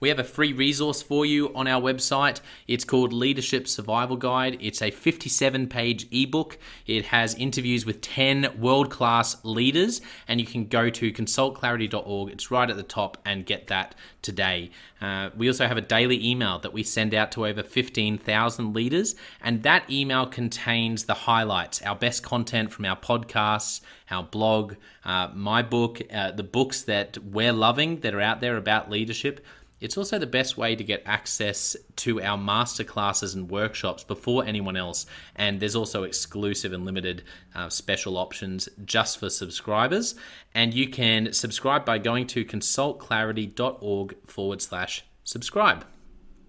We have a free resource for you on our website. It's called Leadership Survival Guide. It's a 57 page ebook. It has interviews with 10 world class leaders, and you can go to consultclarity.org. It's right at the top and get that today. Uh, we also have a daily email that we send out to over 15,000 leaders, and that email contains the highlights, our best content from our podcasts, our blog, uh, my book, uh, the books that we're loving that are out there about leadership. It's also the best way to get access to our masterclasses and workshops before anyone else. And there's also exclusive and limited uh, special options just for subscribers. And you can subscribe by going to consultclarity.org forward slash subscribe.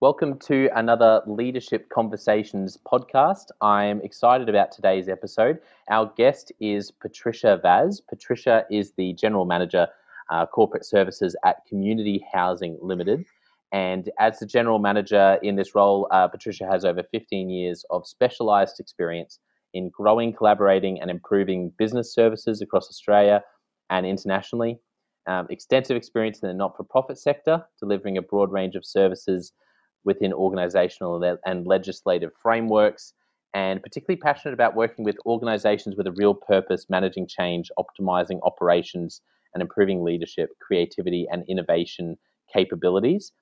Welcome to another Leadership Conversations podcast. I'm excited about today's episode. Our guest is Patricia Vaz. Patricia is the General Manager, uh, Corporate Services at Community Housing Limited. And as the General Manager in this role, uh, Patricia has over 15 years of specialised experience in growing, collaborating, and improving business services across Australia and internationally. Um, extensive experience in the not for profit sector, delivering a broad range of services within organizational and legislative frameworks, and particularly passionate about working with organizations with a real purpose, managing change, optimizing operations, and improving leadership, creativity, and innovation capabilities.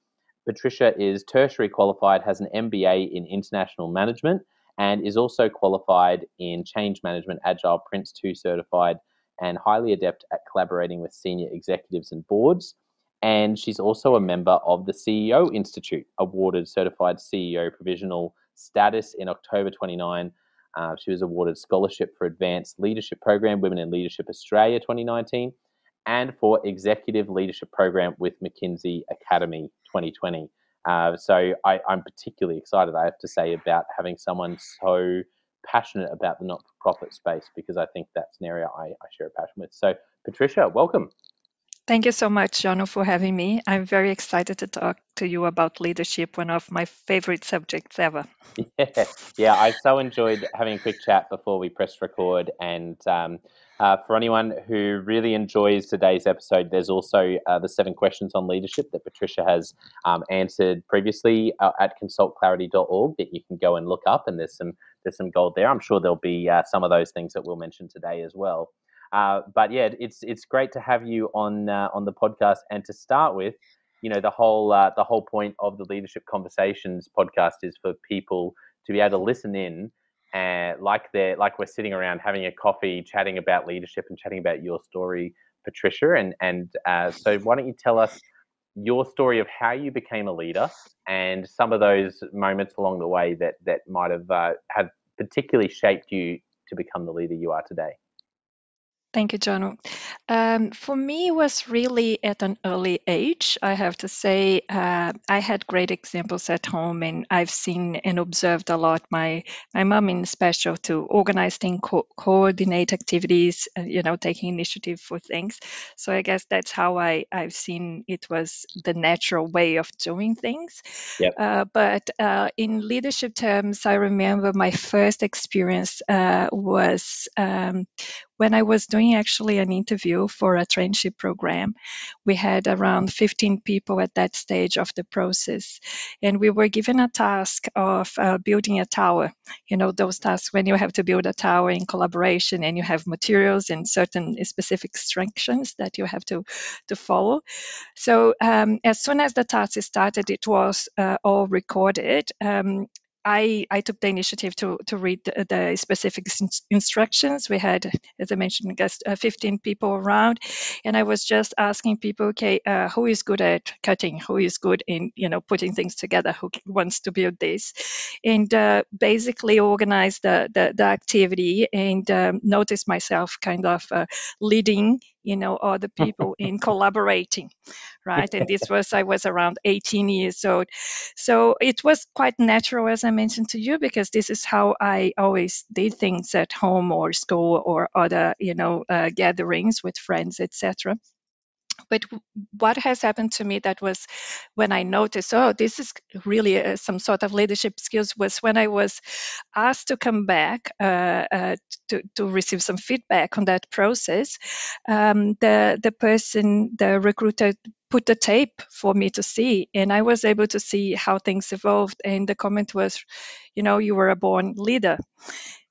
Patricia is tertiary qualified, has an MBA in international management, and is also qualified in change management, agile Prince 2 certified, and highly adept at collaborating with senior executives and boards. And she's also a member of the CEO Institute, awarded certified CEO provisional status in October 29. Uh, she was awarded scholarship for Advanced Leadership Program, Women in Leadership Australia 2019, and for Executive Leadership Program with McKinsey Academy 2020. Uh, so I, am particularly excited, I have to say, about having someone so passionate about the not-for-profit space because I think that's an area I, I share a passion with. So Patricia, welcome. Thank you so much, Jono, for having me. I'm very excited to talk to you about leadership, one of my favorite subjects ever. Yeah, yeah I so enjoyed having a quick chat before we press record. And um, uh, for anyone who really enjoys today's episode, there's also uh, the seven questions on leadership that Patricia has um, answered previously uh, at consultclarity.org that you can go and look up. And there's some there's some gold there. I'm sure there'll be uh, some of those things that we'll mention today as well. Uh, but yeah, it's it's great to have you on uh, on the podcast. And to start with, you know, the whole the whole point of the Leadership Conversations podcast is for people to be able to listen in and like they're like we're sitting around having a coffee, chatting about leadership and chatting about your story, Patricia. And and uh, so why don't you tell us your story of how you became a leader and some of those moments along the way that that might have uh, have particularly shaped you to become the leader you are today. Thank you, John. Um, for me, it was really at an early age. I have to say, uh, I had great examples at home, and I've seen and observed a lot. My my mom, in special, to organize things, co- coordinate activities, uh, you know, taking initiative for things. So I guess that's how I I've seen it was the natural way of doing things. Yep. Uh, but uh, in leadership terms, I remember my first experience uh, was um, when I was doing actually an interview for a traineeship program, we had around 15 people at that stage of the process. And we were given a task of uh, building a tower. You know, those tasks when you have to build a tower in collaboration and you have materials and certain specific instructions that you have to, to follow. So um, as soon as the task started, it was uh, all recorded. Um, I, I took the initiative to, to read the, the specific instructions. We had, as I mentioned, guess, uh, 15 people around, and I was just asking people, okay, uh, who is good at cutting? Who is good in, you know, putting things together? Who wants to build this? And uh, basically organize the, the, the activity and um, notice myself kind of uh, leading you know other people in collaborating right? And this was i was around 18 years old. So it was quite natural as i mentioned to you because this is how i always did things at home or school or other you know uh, gatherings with friends etc but what has happened to me that was when I noticed, oh, this is really uh, some sort of leadership skills, was when I was asked to come back uh, uh, to, to receive some feedback on that process. Um, the the person, the recruiter, put the tape for me to see, and I was able to see how things evolved. And the comment was, you know, you were a born leader.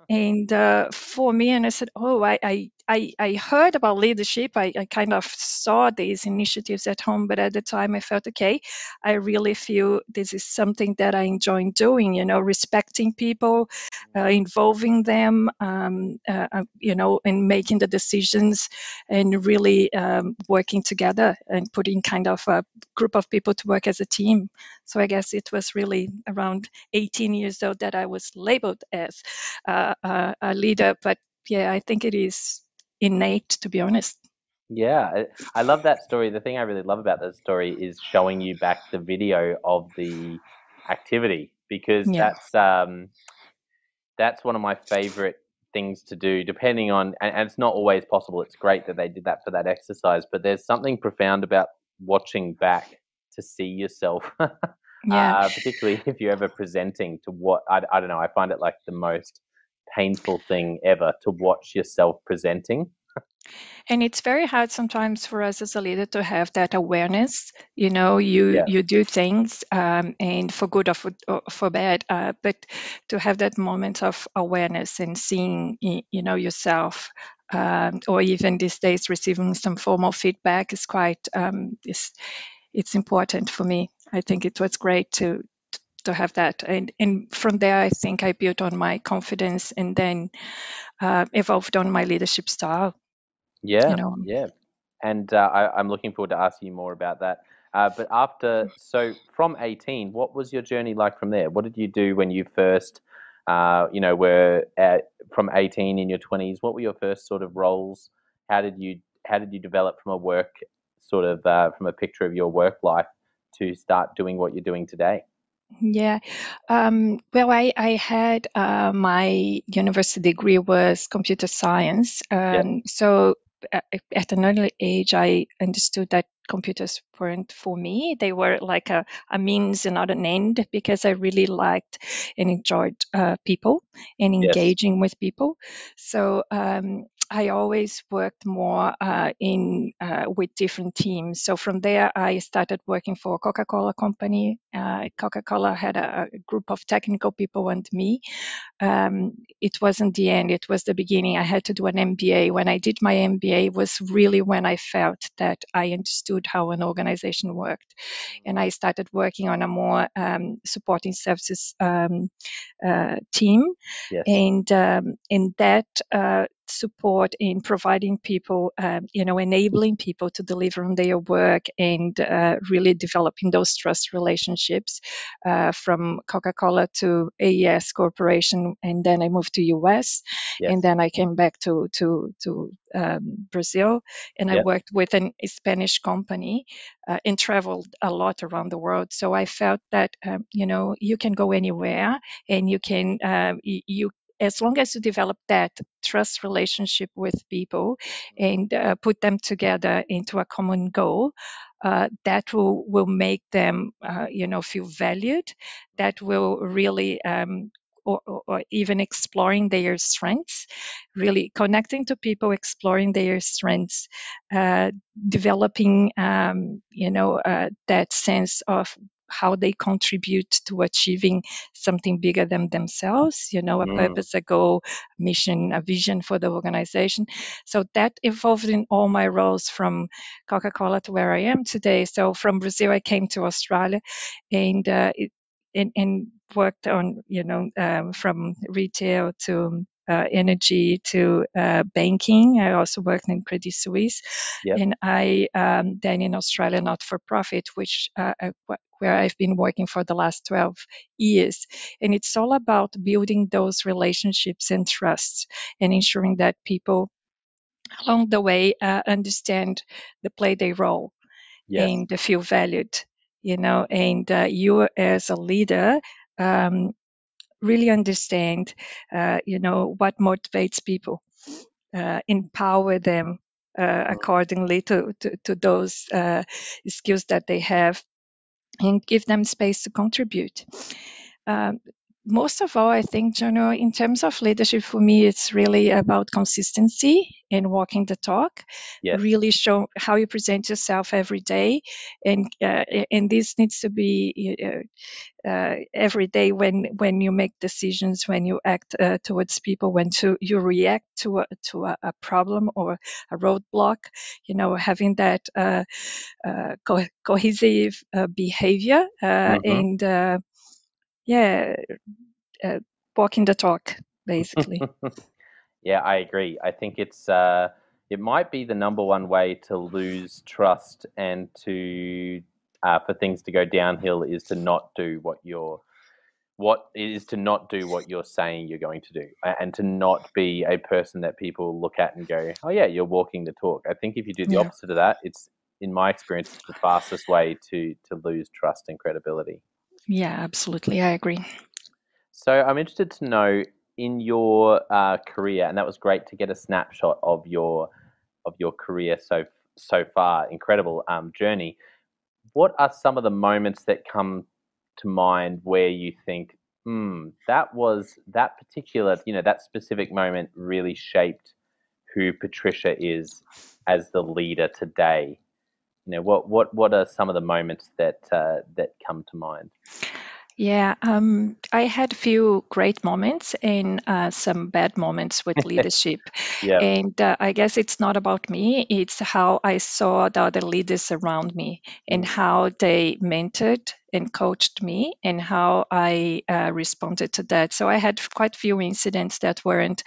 And uh, for me, and I said, oh, I, I I, I heard about leadership. I, I kind of saw these initiatives at home, but at the time I felt, okay, I really feel this is something that I enjoy doing, you know, respecting people, uh, involving them, um, uh, uh, you know, and making the decisions and really um, working together and putting kind of a group of people to work as a team. So I guess it was really around 18 years old that I was labeled as uh, a leader. But yeah, I think it is innate, to be honest. Yeah, I love that story. The thing I really love about that story is showing you back the video of the activity because yeah. that's um, that's one of my favorite things to do. Depending on, and, and, it's not always possible. It's great that they did that for that exercise, but there's something profound about watching back to see yourself. yeah. Uh, particularly if you're ever presenting to what I, I don't know. I find it like the most painful thing ever to watch yourself presenting. and it's very hard sometimes for us as a leader to have that awareness you know you Yeah. you do things um, and for good or for, or for bad uh, but to have that moment of awareness and seeing you know yourself um, or even these days receiving some formal feedback is quite um, is, it's important for me i think it was great to to have that and and from there i think i built on my confidence and then uh, evolved on my leadership style Yeah, you know yeah. And uh, I, I'm looking forward to asking you more about that. Uh, but after, so from 18, what was your journey like from there? What did you do when you first, uh, you know, were at, from 18 in your 20s? What were your first sort of roles? How did you how did you develop from a work sort of uh, from a picture of your work life to start doing what you're doing today? Yeah. Um, well, I, I had uh, my university degree was computer science. Yeah. Um, so at, at an early age, I understood that computers weren't for me. They were like a, a means and not an end because I really liked and enjoyed uh, people and Yes. engaging with people. So um, I always worked more uh, in uh, with different teams. So from there, I started working for a Coca-Cola company. Uh, Coca-Cola had a, a group of technical people and me. Um, it wasn't the end; it was the beginning. I had to do an MBA. When I did my MBA, was really when I felt that I understood how an organization worked, and I started working on a more um, supporting services um, uh, team Yes. and um, in that uh, support in providing people, um, you know, enabling people to deliver on their work and uh, really developing those trust relationships uh, from Coca-Cola to AES Corporation, and then I moved to US, Yes. and then I came back to to to um, Brazil, and I worked with an, a Spanish company uh, and traveled a lot around the world. So I felt that um, you know you can go anywhere and you can um, you as long as you develop that trust relationship with people and uh, put them together into a common goal uh, that will will make them uh, you know feel valued that will really um, or, or, even exploring their strengths really connecting to people exploring their strengths uh, developing um, you know uh, that sense of how they contribute to achieving something bigger than themselves you know a Mm. purpose a goal a mission a vision for the organization so that evolved in all my roles from coca-cola to where i am today so from brazil i came to australia and uh, it, and, and worked on you know um, from retail to uh, energy to uh, banking. I also worked in Credit Suisse, Yep. and I um, then in Australia not for profit, which uh, where I've been working for the last 12 years. And it's all about building those relationships and trusts and ensuring that people along the way uh, understand the play they role Yes. and they feel valued, you know, and uh, you as a leader. Um, really understand, uh, you know, what motivates people, uh, empower them uh, accordingly to, to, to those uh, skills that they have, and give them space to contribute. Um, most of all, I think, Jono, in terms of leadership, for me, it's really about consistency and walking the talk. Yes. Really show how you present yourself every day, and uh, and this needs to be uh, uh, every day when when you make decisions, when you act uh, towards people, when to you react to a, to a, a problem or a roadblock. You know, having that uh, uh, co- cohesive uh, behavior uh, Mhm. and uh, yeah, uh, walking the talk basically. yeah, I agree. I think it's uh, it might be the number one way to lose trust and to uh, for things to go downhill is to not do what you're what is to not do what you're saying you're going to do and to not be a person that people look at and go oh yeah you're walking the talk i think if you do the Yeah. opposite of that it's in my experience it's the fastest way to to lose trust and credibility yeah, absolutely, I agree. So I'm interested to know in your uh, career, and that was great to get a snapshot of your of your career so so far. Incredible um, journey. What are some of the moments that come to mind where you think, hmm, that was that particular, you know, that specific moment really shaped who Patricia is as the leader today? You know, what what what are some of the moments that uh, that come to mind? Yeah, um, I had a few great moments and uh, some bad moments with leadership. yeah. And uh, I guess it's not about me, it's how I saw the other leaders around me and Mm. how they mentored and coached me and how I uh, responded to that. So I had quite a few incidents that weren't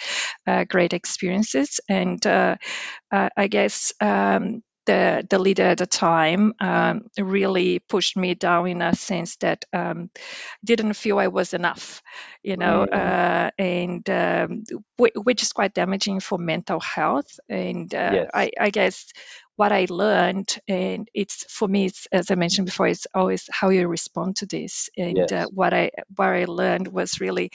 uh, great experiences. And uh, uh, I guess um, the, the leader at the time um, really pushed me down in a sense that um, didn't feel I was enough, you know, Mm. uh, and um, whi- which is quite damaging for mental health. And uh, Yes. I, I guess what I learned, and it's for me, it's as I mentioned before, it's always how you respond to this. And uh, what I what I learned was really,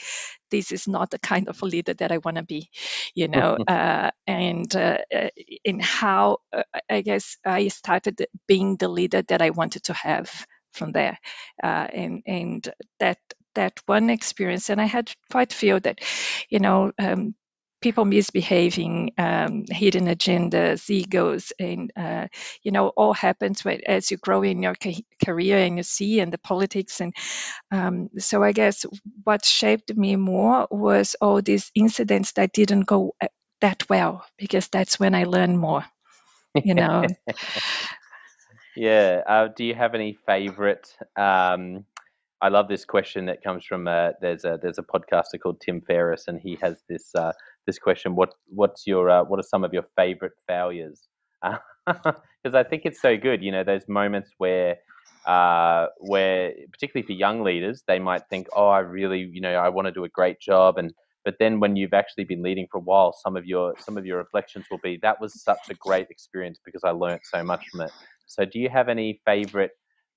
this is not the kind of a leader that I want to be, you know. uh, and uh, uh, in how uh, I guess I started being the leader that I wanted to have from there, uh, and and that that one experience, and I had quite a few that, you know. Um, people misbehaving, um, hidden agendas, egos, and uh, you know all happens as you grow in your ca- career and you see and the politics and um, so I guess what shaped me more was all these incidents that didn't go uh, that well because that's when I learned more. You know, Yeah. Uh, do you have any favorite? Um, I love this question that comes from uh, there's a there's a podcaster called Tim Ferriss, and he has this uh, this question. What what's your uh, what are some of your favorite failures? Because I think it's so good. You know, those moments where uh, where particularly for young leaders, they might think, oh, I really you know I want to do a great job, and but then when you've actually been leading for a while, some of your some of your reflections will be that was such a great experience because I learned so much from it. So, do you have any favorite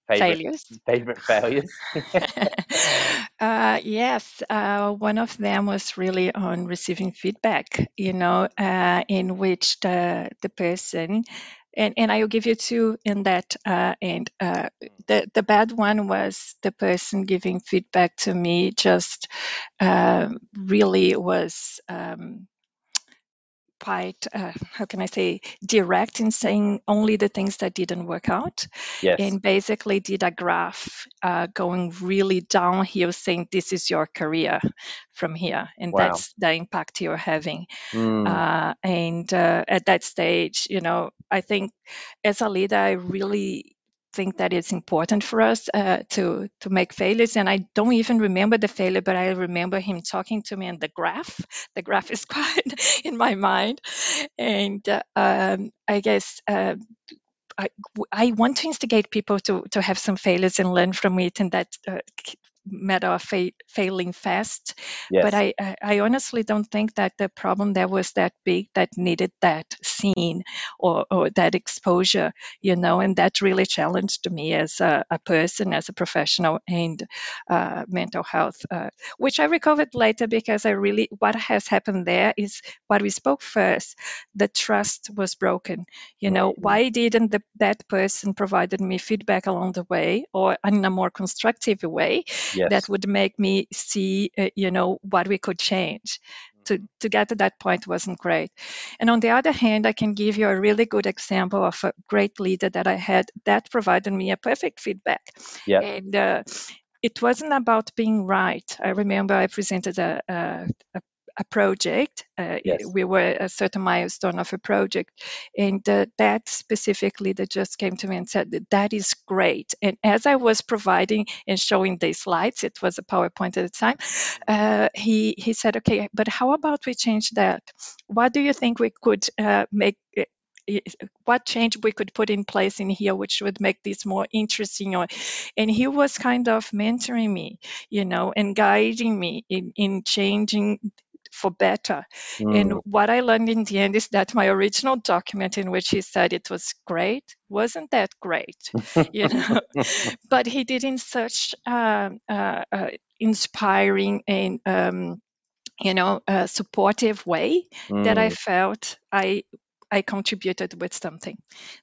favorite failures. favorite failures? uh, yes, uh, one of them was really on receiving feedback, you know, uh, in which the the person, and, and I will give you two in that. Uh, and uh, the the bad one was the person giving feedback to me just um, really was. Um, quite uh, how can i say direct in saying only the things that didn't work out yes. and basically did a graph uh, going really downhill saying this is your career from here and Wow. that's the impact you're having Mm, uh, and uh, at that stage you know i think as a leader i really think that it's important for us uh, to to make failures. And i don't even remember the failure but i remember him talking to me and the graph. The graph is quite in my mind. And uh, um, i guess uh, I, I want to instigate people to, to have some failures and learn from it. And that uh, matter of fa- failing fast yes. but I, I honestly don't think that the problem there was that big that needed that scene or, or that exposure you know and that really challenged me as a, a person as a professional and uh, mental health uh, which i recovered later because i really what has happened there is what we spoke first the trust was broken you know Mm. why didn't the, that person provided me feedback along the way or in a more constructive way yes. that would make me see uh, you know what we could change. To, to get to that point wasn't great. And on the other hand i can give you a really good example of a great leader that i had that provided me a perfect feedback. Yeah. and uh, it wasn't about being right. I remember i presented a, a, a a project. Uh, Yes. We were a certain milestone of a project, and uh, that specifically, that just came to me and said that that is great. And as I was providing and showing the slides, it was a PowerPoint at the time. Uh, he he said, "Okay, but how about we change that? What do you think we could uh, make?" uh, what change we could put in place in here which would make this more interesting or and he was kind of mentoring me you know and guiding me in in changing for better. And Mm, what i learned in the end is that my original document in which he said it was great wasn't that great you know? But he did in such uh, uh, uh, inspiring and um, you know a supportive way that i mm, felt i i contributed with something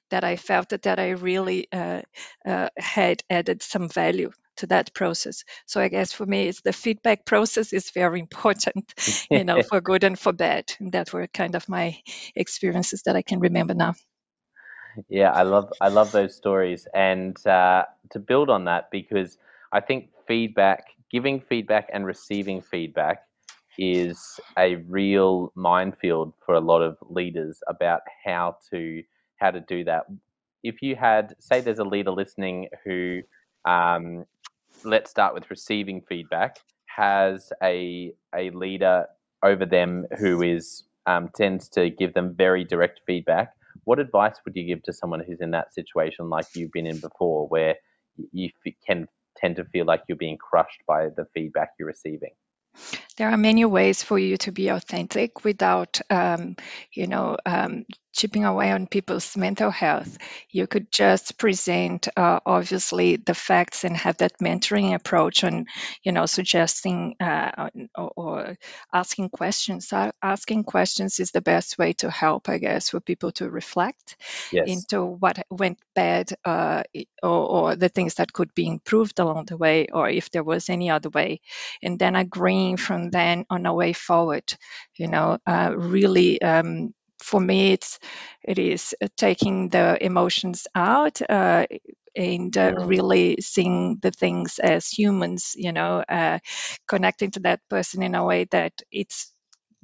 that i felt that, that i really uh, uh, had added some value to that process. So I guess for me, it's the feedback process is very important, you know, for good and for bad. And that were kind of my experiences that I can remember now. Yeah, I love I love those stories, and uh, to build on that, because I think feedback, giving feedback and receiving feedback, is a real minefield for a lot of leaders about how to how to do that. If you had, say, there's a leader listening who, um, let's start with receiving feedback, has a a leader over them who is um, tends to give them very direct feedback. What advice would you give to someone who's in that situation, like you've been in before, where you can tend to feel like you're being crushed by the feedback you're receiving? There are many ways for you to be authentic without, um, you know, um, chipping away on people's mental health. You could just present, uh, obviously, the facts and have that mentoring approach on, you know, suggesting uh, or, or, asking questions. Asking questions is the best way to help, I guess, for people to reflect yes. into what went bad uh, or, or the things that could be improved along the way, or if there was any other way, and then agreeing from then on a way forward. You know, uh, really. Um, for me, it's it is uh, taking the emotions out uh, and uh, really seeing the things as humans. You know, uh, connecting to that person in a way that it's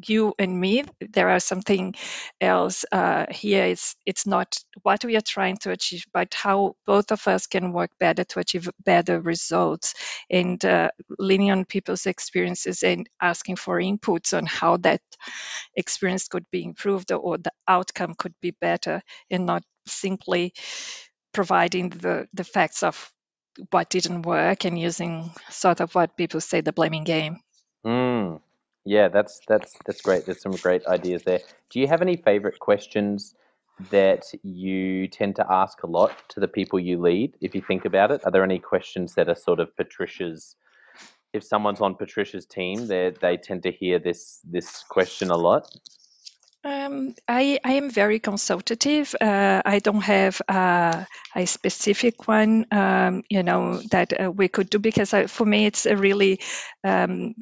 you and me there are something else uh, here. It's it's not what we are trying to achieve but how both of us can work better to achieve better results. And uh, leaning on people's experiences and asking for inputs on how that experience could be improved or the outcome could be better and not simply providing the the facts of what didn't work and using sort of what people say the blaming game. Mm. Yeah, that's that's that's great. There's some great ideas there. Do you have any favorite questions that you tend to ask a lot to the people you lead? If you think about it, are there any questions that are sort of Patricia's? If someone's on Patricia's team, they they tend to hear this this question a lot. Um, I, I am very consultative. Uh, I don't have uh, a specific one, um, you know, that uh, we could do because I, for me it's a really um,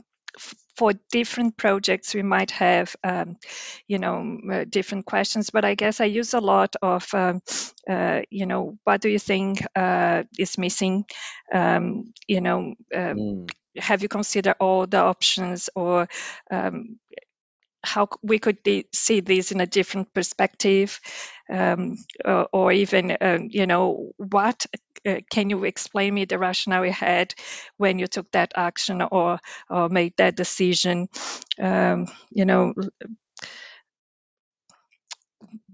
for different projects we might have um, you know uh, different questions but i guess i use a lot of um, uh, you know what do you think uh, is missing um, you know mm. have you considered all the options or um, how we could see this in a different perspective um, or, or, even um, you know what uh, can you explain me the rationale you had when you took that action or or made that decision? Um, you know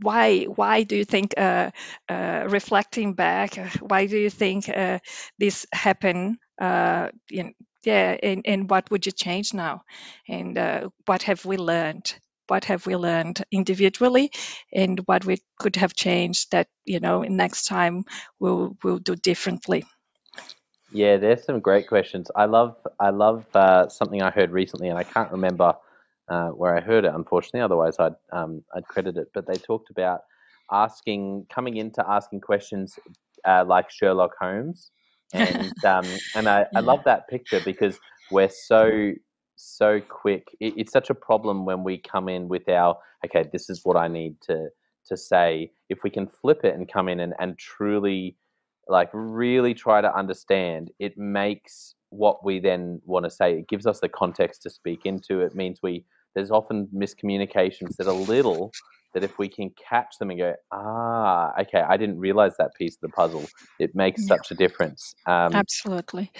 why why do you think uh, uh, reflecting back why do you think uh, this happened uh, yeah and, and what would you change now? And uh, what have we learned what have we learned individually and what we could have changed that you know next time we'll we'll do differently. Yeah there's some great questions. I love i love uh, something i heard recently and i can't remember uh, where i heard it unfortunately otherwise i'd um, i'd credit it but they talked about asking coming into asking questions uh, like sherlock holmes. And um, and I, I love that picture because we're so so quick. It, it's such a problem when we come in with our okay, this is what I need to to say. If we can flip it and come in and, and truly like really try to understand, it makes what we then want to say. It gives us the context to speak into. It means we there's often miscommunications that are little that if we can catch them and go, ah, okay, I didn't realize that piece of the puzzle, it makes yeah. such a difference. Um, Absolutely.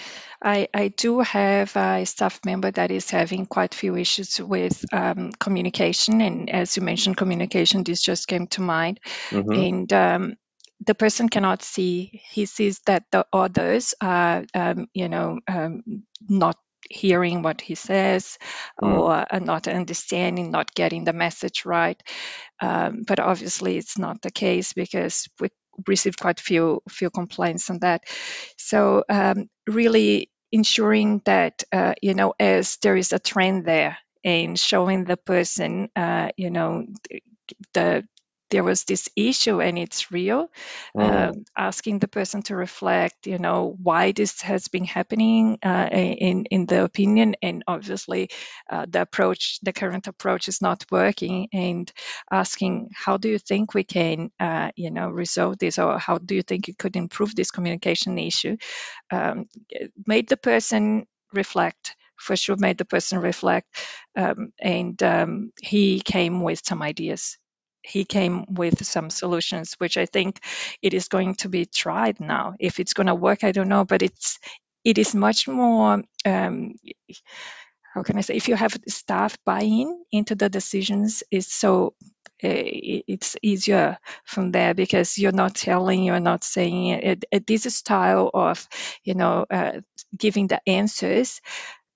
I, I do have a staff member that is having quite a few issues with um, communication. And as you mentioned, communication, this just came to mind. Mm-hmm. And um, the person cannot see, he sees that the others are, um, you know, um, not hearing what he says mm. or uh, not understanding, not getting the message right. Um, but obviously, it's not the case because we received quite a few few complaints on that. So um, really ensuring that uh, you know as there is a trend there and showing the person uh, you know the there was this issue and it's real Mm. um, asking the person to reflect you know why this has been happening uh, in in the opinion. And obviously uh, the approach the current approach is not working and asking how do you think we can uh, you know resolve this? Or how do you think you could improve this communication issue? Um, made the person reflect for sure made the person reflect um, and um, he came with some ideas he came with some solutions which i think it is going to be tried now. If it's going to work i don't know but it's it is much more um, how can i say if you have staff buy-in into the decisions is so uh, it's easier from there because you're not telling you're not saying it, it this style of you know uh, giving the answers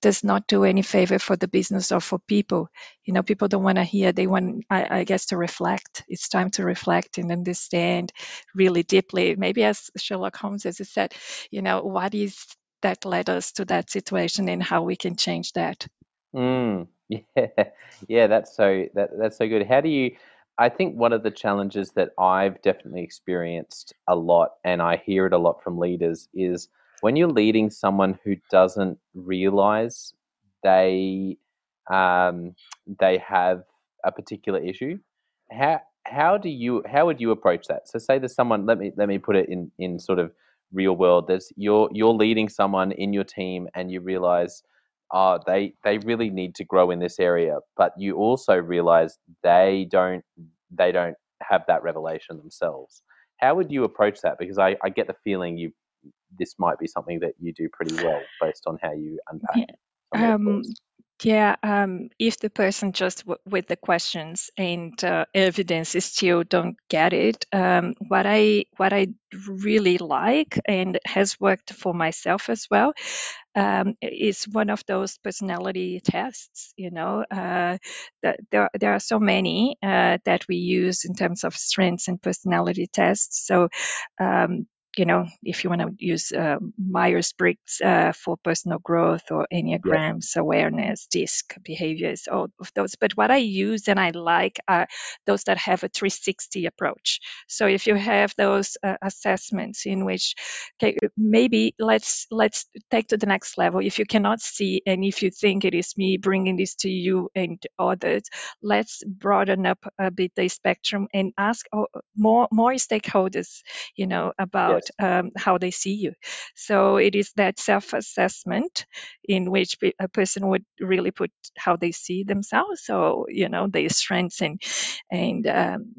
does not do any favor for the business or for people. You know, people don't want to hear, they want, I, I, guess, to reflect. It's time to reflect and understand really deeply. Maybe as Sherlock Holmes, as said, you know, what is that led us to that situation and how we can change that. Mm, yeah, yeah, that's so that that's so good. How do you? I think one of the challenges that I've definitely experienced a lot, and I hear it a lot from leaders, is when you're leading someone who doesn't realize they um, they have a particular issue, how how do you how would you approach that? So say there's someone. Let me let me put it in in sort of real world. There's you're you're leading someone in your team, and you realize. Oh, they they really need to grow in this area, but you also realize they don't they don't have that revelation themselves. How would you approach that? Because I, I get the feeling you this might be something that you do pretty well based on how you unpack. Yeah. Um, yeah, um, if the person just w- with the questions and uh, evidence still don't get it, um, what I what I really like and has worked for myself as well um, is one of those personality tests. You know, uh, that there there are so many uh, that we use in terms of strengths and personality tests. So um, you know, if you want to use uh, Myers Briggs uh, for personal growth or Enneagrams, yeah. awareness, DISC behaviors, all of those. But what I use and I like are those that have a 360 approach. So if you have those uh, assessments in which, okay, maybe let's let's take to the next level. If you cannot see and if you think it is me bringing this to you and others, let's broaden up a bit the spectrum and ask oh, more more stakeholders, you know, about about um, how they see you. So it is that self assessment in which a person would really put how they see themselves. So, you know, their strengths and, and um,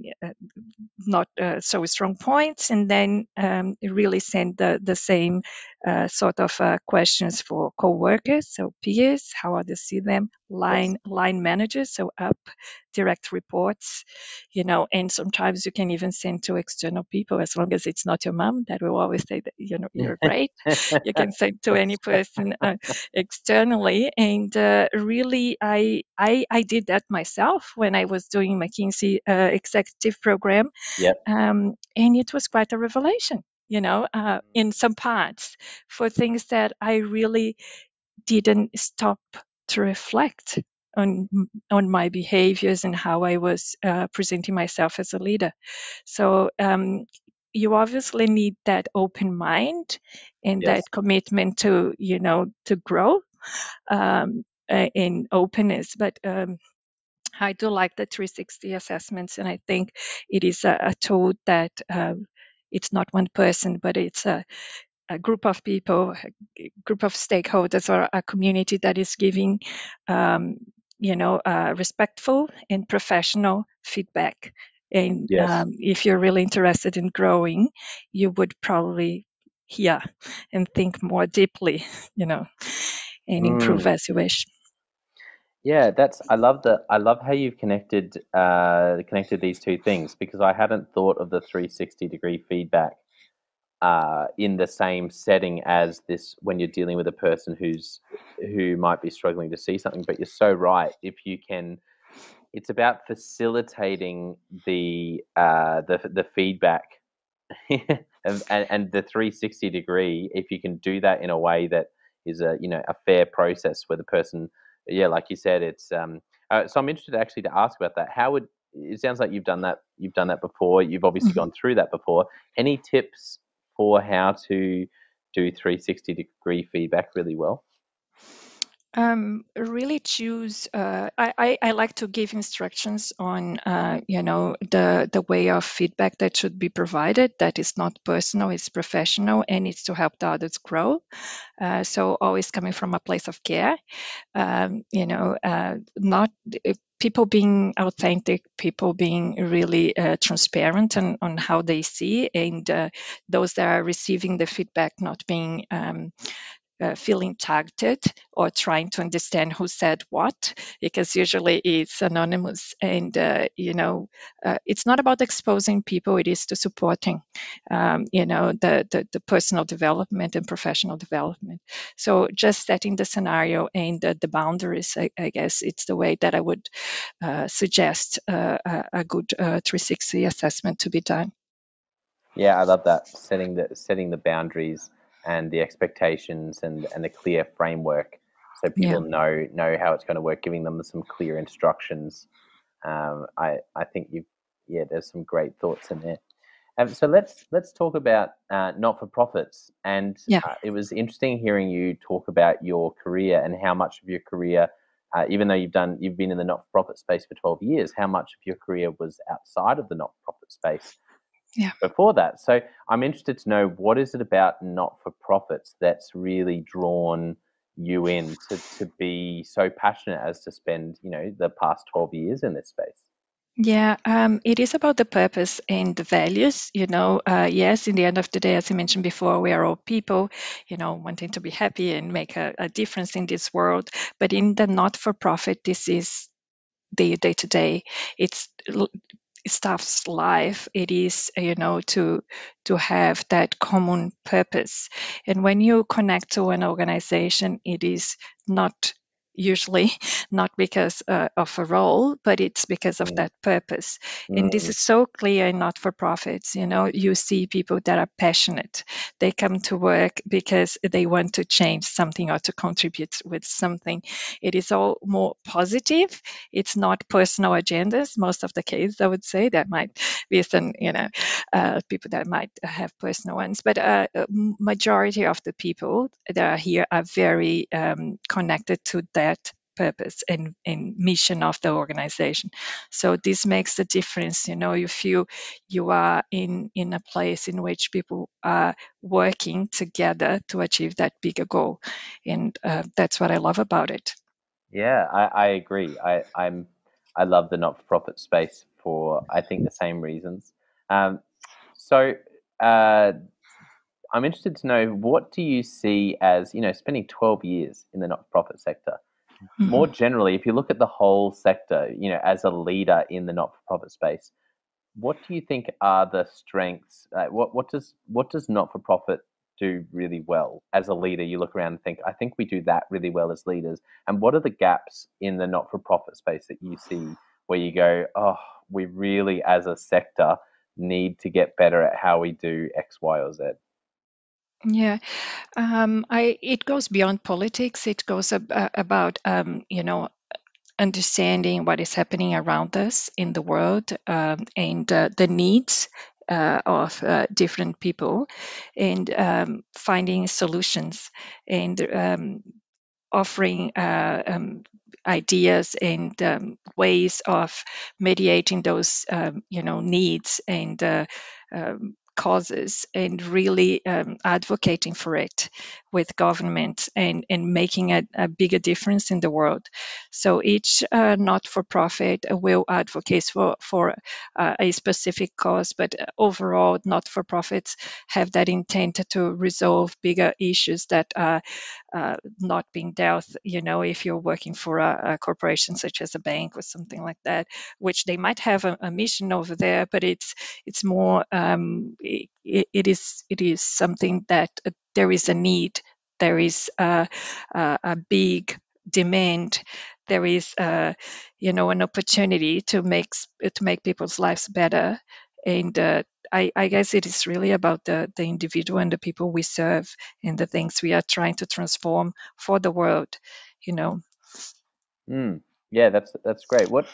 not uh, so strong points, and then um, really send the, the same uh, sort of uh, questions for co-workers, so peers, how others see them, line yes. line managers, so up direct reports, you know, and sometimes you can even send to external people as long as it's not your mom. That will always say that you know you're great. you can send to any person uh, externally, and uh, really, I I I did that myself when I was doing McKinsey uh, executive program, yep. um, and it was quite a revelation you know, uh, mm. in some parts for things that I really didn't stop to reflect on on my behaviors and how I was uh, presenting myself as a leader. So um, you obviously need that open mind and yes. that commitment to you know to grow um, in openness, but. Um, I do like the 360 assessments, and I think it is a, a tool that um, it's not one person, but it's a, a group of people, a group of stakeholders, or a community that is giving, um, you know, uh, respectful and professional feedback. And yes. um, if you're really interested in growing, you would probably hear and think more deeply, you know, and improve mm. as you wish. Yeah, that's I love the I love how you've connected uh, connected these two things because I hadn't thought of the 360 degree feedback uh, in the same setting as this when you're dealing with a person who's who might be struggling to see something. But you're so right. If you can, it's about facilitating the uh, the the feedback and, and the 360 degree. If you can do that in a way that is a you know a fair process where the person yeah, like you said, it's um. Uh, so I'm interested actually to ask about that. How would it sounds like you've done that. You've done that before. You've obviously mm-hmm. gone through that before. Any tips for how to do 360 degree feedback really well? Um, really choose. Uh, I, I, like to give instructions on, uh, you know, the the way of feedback that should be provided. That is not personal; it's professional, and it's to help the others grow. Uh, so always coming from a place of care. Um, you know, uh, not uh, people being authentic, people being really uh, transparent on, on how they see, and uh, those that are receiving the feedback not being um, uh, feeling targeted or trying to understand who said what, because usually it's anonymous. And, uh, you know, uh, it's not about exposing people, it is to supporting, um, you know, the, the, the, personal development and professional development. So just setting the scenario and the boundaries, I, I, guess it's the way that I would uh, suggest uh, a, a, good uh, 360 assessment to be done. Yeah, I love that setting the setting the boundaries and the expectations and, and the clear framework so people yeah. know know how it's going to work, giving them some clear instructions. Um, I I think you yeah, there's some great thoughts in there. Um, so let's let's talk about uh, not for profits. And yeah. uh, it was interesting hearing you talk about your career and how much of your career, uh, even though you've done you've been in the not for profit space for 12 years, how much of your career was outside of the not for profit space yeah. before that. So I'm interested to know what is it about not for profits that's really drawn you in to, to be so passionate as to spend, you know, the past 12 years in this space? Yeah, um, it is about the purpose and the values. You know, uh, yes, in the end of the day, as I mentioned before, we are all people, you know, wanting to be happy and make a, a difference in this world. But in the not for profit, this is the day to day. It's staff's life it is you know to to have that common purpose. And when you connect to an organization it is not usually not because uh, of a role, but it's because of that purpose. Mm. And this mm. is so clear in not for profits. You know, you see people that are passionate. They come to work because they want to change something or to contribute with something. It is all more positive. It's not personal agendas. Most of the case, I would say that might be some, you know, uh, people that might have personal ones, but uh, majority of the people that are here are very um, connected to that that purpose and, and mission of the organization. So this makes the difference you know you you are in in a place in which people are working together to achieve that bigger goal. And uh, that's what i love about it. Yeah i, I agree. I, i'm i love the not-for-profit space for i think the same reasons. Um, so uh, i'm interested to know what do you see as you know spending 12 years in the not-for-profit sector Mm-hmm. More generally, if you look at the whole sector, you know, as a leader in the not-for-profit space, what do you think are the strengths? Uh, what what does what does not-for-profit do really well as a leader? You look around and think, I think we do that really well as leaders. And what are the gaps in the not-for-profit space that you see where you go, oh, we really as a sector need to get better at how we do X, Y, or Z? Yeah, um, I it goes beyond politics. It goes ab- uh, about um, you know understanding what is happening around us in the world um, and uh, the needs uh, of uh, different people, and um, finding solutions and um, offering uh, um, ideas and um, ways of mediating those um, you know needs and uh, causes and really um, advocating for it with government and, and making a, a bigger difference in the world. So each uh, not for profit will advocate for, for uh, a specific cause, but overall, not for profits have that intent to resolve bigger issues that are uh, not being dealt. You know, if you're working for a, a, corporation such as a bank or something like that, which they might have a, a mission over there, but it's it's more um, it, it is it is something that uh, there is a need, there is a, a, a big demand, there is a, you know an opportunity to make to make people's lives better, and uh, I, I, guess it is really about the the individual and the people we serve and the things we are trying to transform for the world, you know. Mm, yeah, that's that's great. What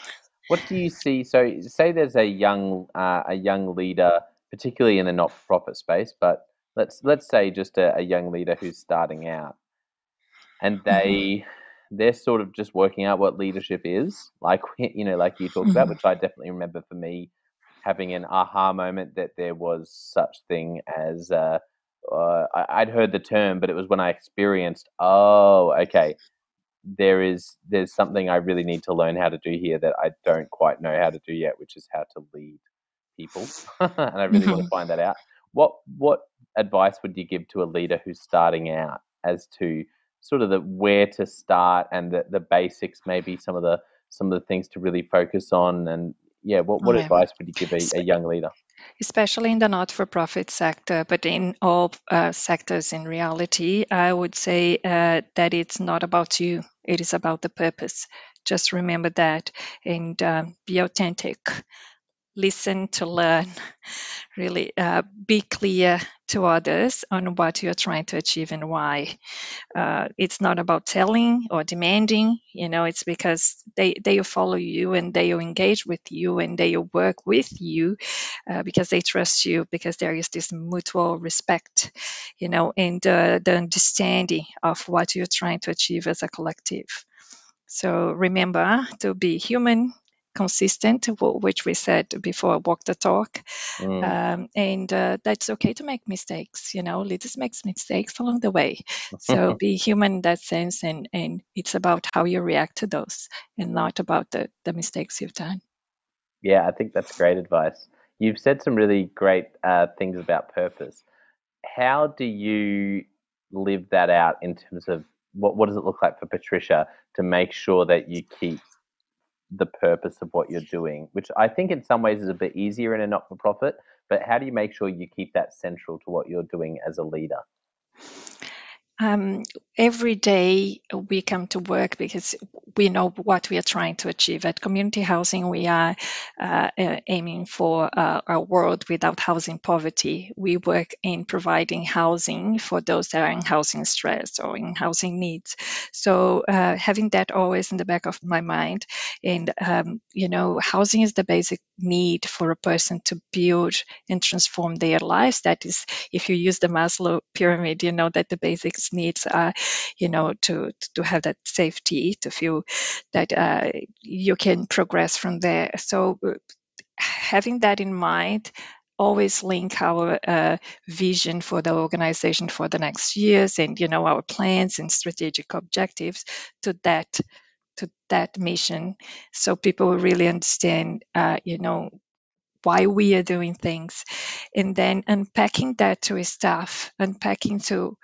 what do you see? So, say there's a young uh, a young leader, particularly in the not for profit space, but let's let's say just a, a, young leader who's starting out, and mm-hmm. they. Mm-hmm. They're sort of just working out what leadership is, like you know, like you talked mm-hmm. about, which I definitely remember for me having an aha moment that there was such thing as uh, uh, I'd heard the term, but it was when I experienced. Oh, okay. There is there's something I really need to learn how to do here that I don't quite know how to do yet, which is how to lead people, and I really mm-hmm. want to find that out. What what advice would you give to a leader who's starting out as to sort of the where to start and the, the basics, maybe some of the some of the things to really focus on, and yeah, what what advice would you give a, a young leader? especially in the not for profit sector, but in all uh, sectors in reality, I would say uh, that it's not about you, it is about the purpose. Just remember that and uh, be authentic listen to learn, really uh, be clear to others on what you're trying to achieve and why. Uh, it's not about telling or demanding, you know, it's because they, they follow you and they engage with you and they work with you uh, because they trust you, because there is this mutual respect, you know, and uh, the understanding of what you're trying to achieve as a collective. So remember to be human, consistent, which we said before, walk the talk. Mm. Um, and uh, that's okay to make mistakes. You know, leaders make mistakes along the way. So be human in that sense, and, and it's about how you react to those and not about the, the mistakes you've done. Yeah, I think that's great advice. You've said some really great uh, things about purpose. How do you live that out in terms of what, what does it look like for Patricia to make sure that you keep the purpose of what you're doing, which I think in some ways is a bit easier in a not for profit. But how do you make sure you keep that central to what you're doing as a leader? Um, every day we come to work because we know what we are trying to achieve. At community housing, we are uh, uh, aiming for uh, a world without housing poverty. We work in providing housing for those that are in housing stress or in housing needs. So uh, having that always in the back of my mind, and um, you know, housing is the basic need for a person to build and transform their lives. That is, if you use the Maslow pyramid, you know that the basics needs are, you know, to to have that safety, to feel that uh, you can progress from there. So uh, having that in mind always link our uh, vision for the organization for the next years and you know our plans and strategic objectives to that to that mission so people really understand uh, you know why we are doing things and then unpacking that to staff unpacking to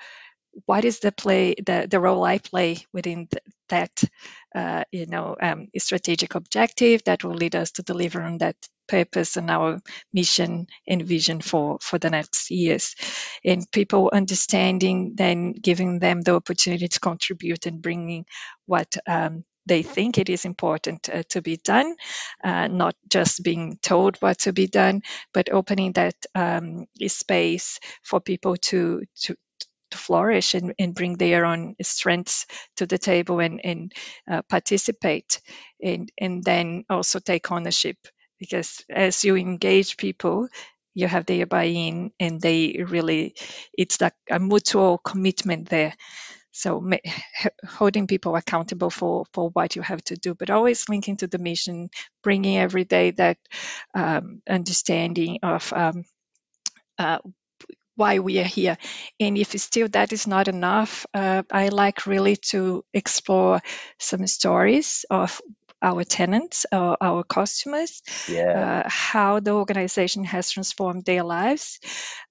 what is the play the, the role i play within th- that uh, you know um, strategic objective that will lead us to deliver on that purpose and our mission and vision for for the next years. And people understanding then giving them the opportunity to contribute and bringing what um, they think it is important uh, to be done, uh, not just being told what to be done, but opening that um, space for people to to to flourish and, and bring their own strengths to the table and, and uh, participate and, and then also take ownership. Because as you engage people you have their buy-in and they really it's like a mutual commitment there. So holding people accountable for for what you have to do but always linking to the mission bringing every day that um, understanding of um, uh, why we are here. And if still that is not enough, uh, I like really to explore some stories of our tenants, our, our customers, yeah. uh, how the organization has transformed their lives.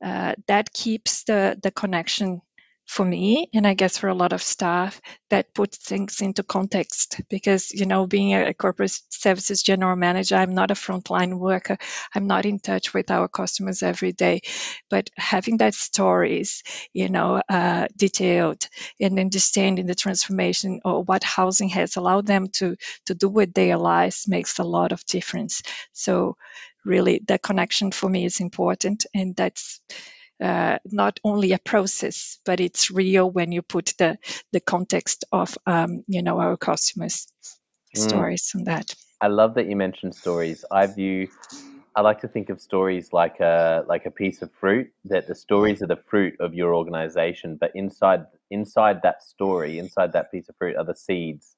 Uh, that keeps the, the connection for me and i guess for a lot of staff that puts things into context because you know being a corporate services general manager i'm not a frontline worker. I'm not in touch with our customers every day. But having that stories you know uh, detailed and understanding the transformation or what housing has allowed them to to do with their lives makes a lot of difference. So really the connection for me is important and that's uh, not only a process, but it's real when you put the the context of um, you know our customers' mm. stories on that. I love that you mentioned stories. I view, I like to think of stories like a like a piece of fruit. That the stories are the fruit of your organization, but inside inside that story, inside that piece of fruit, are the seeds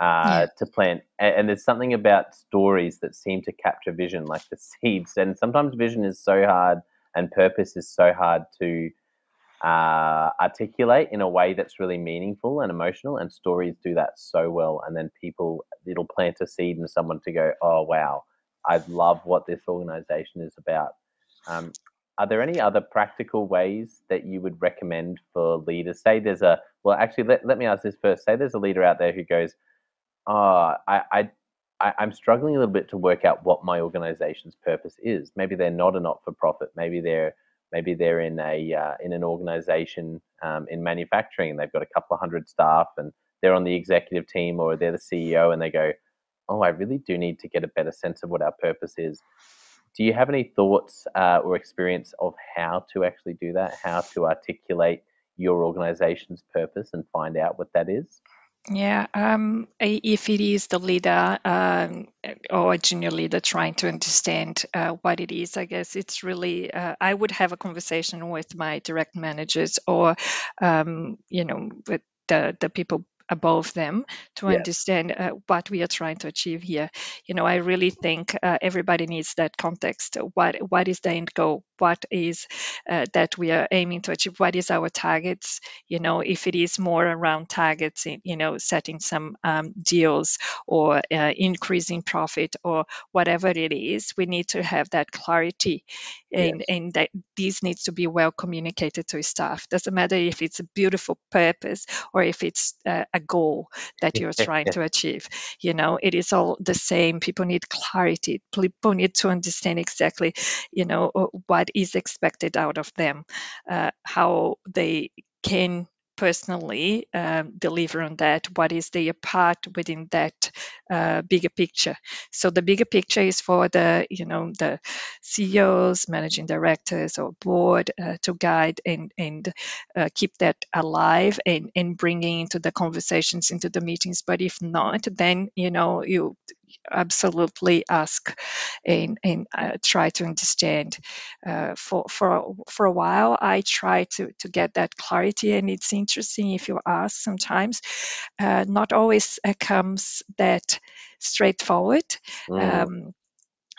uh, yeah. to plant. And, and, there's something about stories that seem to capture vision, like the seeds. And sometimes vision is so hard, and purpose is so hard to uh, articulate in a way that's really meaningful and emotional. And stories do that so well. And then people, it'll plant a seed in someone to go, oh, wow, I love what this organization is about. Um, are there any other practical ways that you would recommend for leaders? Say there's a, well, actually, let, let me ask this first. Say there's a leader out there who goes, oh, I, I, I, I'm struggling a little bit to work out what my organization's purpose is. Maybe they're not a not for profit. Maybe they're maybe they're in a uh, in an organization um, in manufacturing and they've got a couple of hundred staff and they're on the executive team or they're the CEO and they go, oh, I really do need to get a better sense of what our purpose is. Do you have any thoughts uh, or experience of how to actually do that? How to articulate your organization's purpose and find out what that is? Yeah, um, if it is the leader um, or a junior leader trying to understand uh, what it is, I guess it's really, uh, I would have a conversation with my direct managers or, um, you know, with the, the people above them to yeah. understand uh, what we are trying to achieve here. You know, I really think uh, everybody needs that context. What what is the end goal? What is uh, that we are aiming to achieve? What is our targets? You know, if it is more around targets, you know, setting some um, deals or uh, increasing profit or whatever it is, we need to have that clarity, and yes. and that this needs to be well communicated to staff. Doesn't matter if it's a beautiful purpose or if it's uh, a goal that you're trying to achieve. You know, it is all the same. People need clarity. People need to understand exactly, you know, uh, what is expected out of them, uh, how they can personally um, deliver on that what is their part within that uh, bigger picture. So the bigger picture is for the you know the ceos managing directors or board uh, to guide and and uh, keep that alive and and bringing into the conversations into the meetings. But if not then you know you absolutely ask and, and uh, try to understand. Uh, for for for a while, I try to to get that clarity, and it's interesting if you ask. Sometimes, uh, not always comes that straightforward. Mm. Um,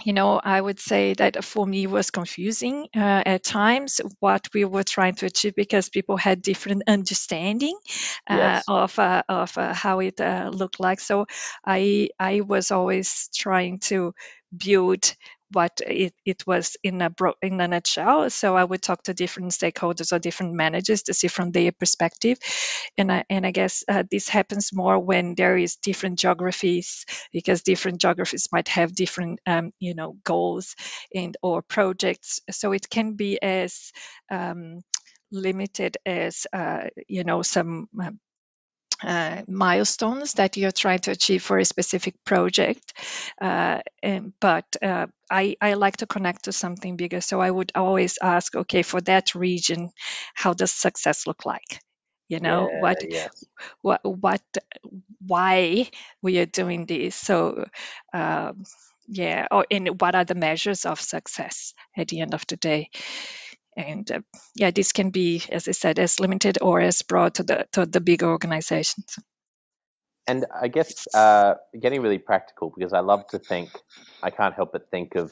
you know, I would say that for me was confusing uh, at times what we were trying to achieve because people had different understanding uh, yes. of uh, of uh, how it uh, looked like. So I I was always trying to build what it, it was in a bro- in a nutshell. So I would talk to different stakeholders or different managers to see from their perspective, and I, and I guess uh, this happens more when there is different geographies because different geographies might have different um, you know goals and or projects. So it can be as um, limited as uh, you know some um, uh, milestones that you're trying to achieve for a specific project. Uh, and, but uh, I, I like to connect to something bigger. So I would always ask, okay, for that region, how does success look like? You know yeah, what, yes. what, what, why we are doing this. So, um, yeah, or and what are the measures of success at the end of the day? And uh, yeah this can be as i said as limited or as broad to the to the big organizations. And i guess uh, getting really practical because i love to think i can't help but think of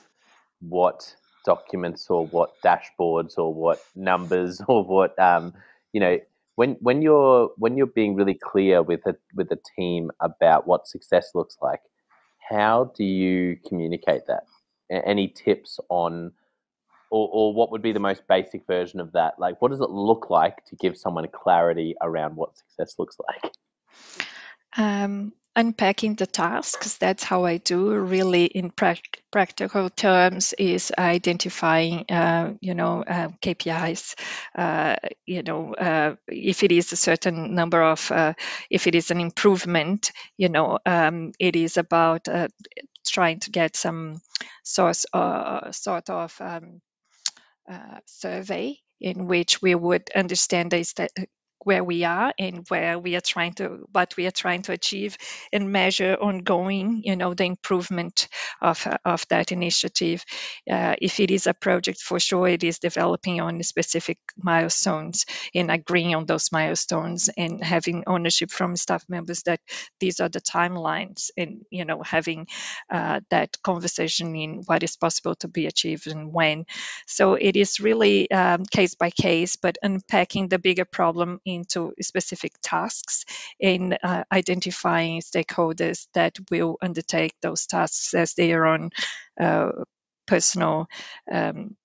what documents or what dashboards or what numbers or what um, you know when when you're when you're being really clear with a with a team about what success looks like how do you communicate that? Any tips on or, or what would be the most basic version of that? Like, what does it look like to give someone clarity around what success looks like? Um, unpacking the tasks that's how i do really in pra- practical terms is identifying uh, you know uh, kpis uh, you know uh, if it is a certain number of uh, if it is an improvement you know um, it is about uh, trying to get some source sort of um, Uh, survey in which we would understand the where we are and where we are trying to what we are trying to achieve and measure ongoing you know the improvement of, of that initiative. Uh, if it is a project for sure it is developing on specific milestones and agreeing on those milestones and having ownership from staff members that these are the timelines and you know having uh, that conversation in what is possible to be achieved and when. So it is really um, case by case but unpacking the bigger problem into specific tasks in uh, identifying stakeholders that will undertake those tasks as they are on uh, personal um,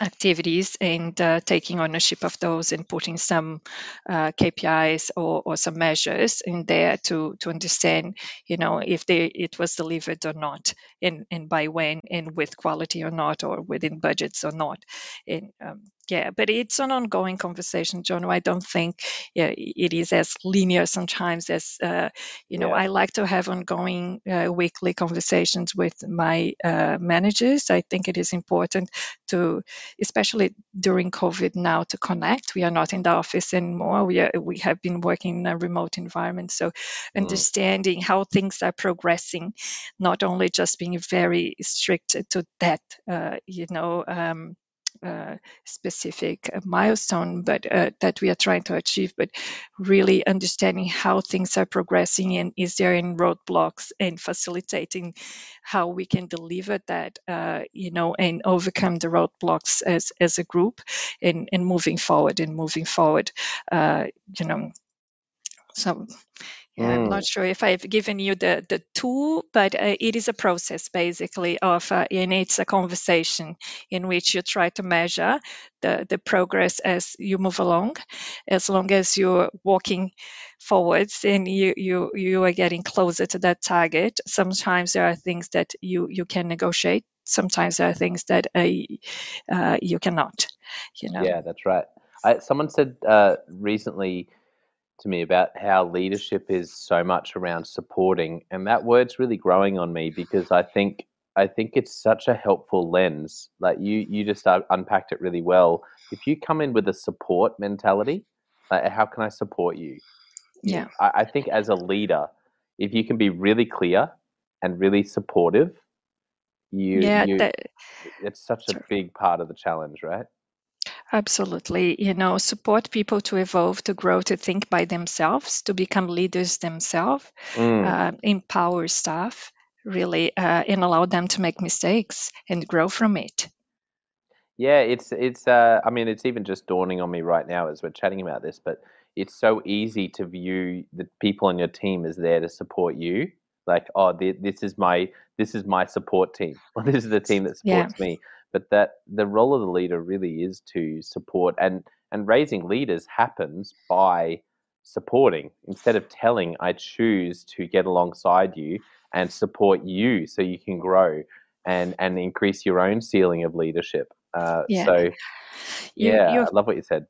activities and uh, taking ownership of those and putting some uh, KPIs or, or, some measures in there to to understand, you know, if they it was delivered or not, and and by when, and with quality or not, or within budgets or not, and um, yeah, but it's an ongoing conversation, John. I don't think yeah, it is as linear sometimes as uh, you know. Yeah. I like to have ongoing uh, weekly conversations with my uh, managers. I think it is important to, especially during COVID now, to connect. We are not in the office anymore. We are we have been working in a remote environment, so mm. understanding how things are progressing, not only just being very strict to that, uh, you know. Um, specific milestone but uh, that we are trying to achieve but really understanding how things are progressing and is there any roadblocks and facilitating how we can deliver that uh, you know and overcome the roadblocks as as a group and and moving forward and moving forward uh, you know. So yeah, I'm not mm. sure if I've given you the, the tool, but uh, it is a process basically of, uh, and it's a conversation in which you try to measure the, the progress as you move along, as long as you're walking forwards and you, you, you are getting closer to that target. Sometimes there are things that you, you can negotiate. Sometimes there are things that uh, uh you cannot, you know. Yeah, that's right. I, someone said uh, recently, to me about how leadership is so much around supporting and that word's really growing on me because i think i think it's such a helpful lens. Like you you just uh, unpacked it really well. If you come in with a support mentality like how can i support you? Yeah. I, I think as a leader if you can be really clear and really supportive you yeah you, that, it's such a big part of the challenge right Absolutely. You know, support people to evolve, to grow, to think by themselves, to become leaders themselves, mm. uh, empower staff, really, uh, and allow them to make mistakes and grow from it. Yeah, it's it's. Uh, I mean, it's even just dawning on me right now as we're chatting about this, but it's so easy to view the people on your team as there to support you. Like, oh, this is my this is my support team. Or this is the team that supports yeah. me but that the role of the leader really is to support and and raising leaders happens by supporting. Instead of telling i choose to get alongside you and support you so you can grow and and increase your own ceiling of leadership. Uh, yeah. so yeah you, i love what you said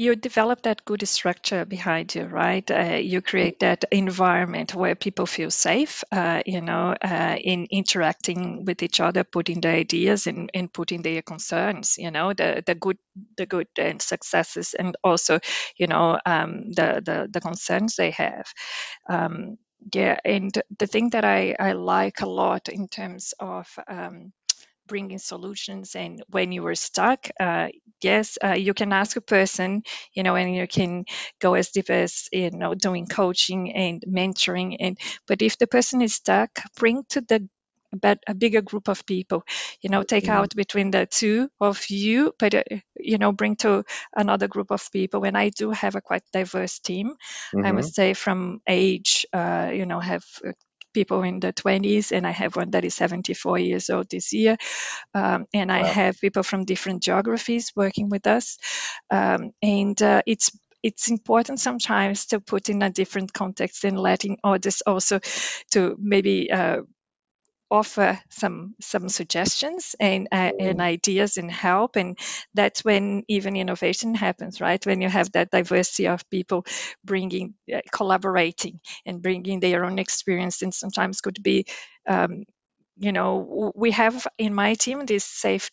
you develop that good structure behind you, right? Uh, you create that environment where people feel safe, uh, you know, uh, in interacting with each other, putting their ideas and, and putting their concerns, you know, the, the good, the good and successes, and also, you know, um, the, the the concerns they have. Um, yeah, and the thing that I, I like a lot in terms of um, bringing solutions and when you were stuck uh, yes uh, you can ask a person you know and you can go as deep as you know doing coaching and mentoring and but if the person is stuck bring to the but a bigger group of people you know take mm-hmm. out between the two of you but uh, you know bring to another group of people and i do have a quite diverse team mm-hmm. i would mm-hmm. say from age uh, you know have uh, people in the 20s, and I have one that is 74 years old this year. Um, and I have people from different geographies working with us. Um, and uh, it's it's important sometimes to put in a different context and letting others also to maybe uh, offer some some suggestions and uh, and mm-hmm. ideas and help and that's when even innovation happens right when you have that diversity of people bringing uh, collaborating and bringing their own experience and sometimes could be um, you know we have in my team this safe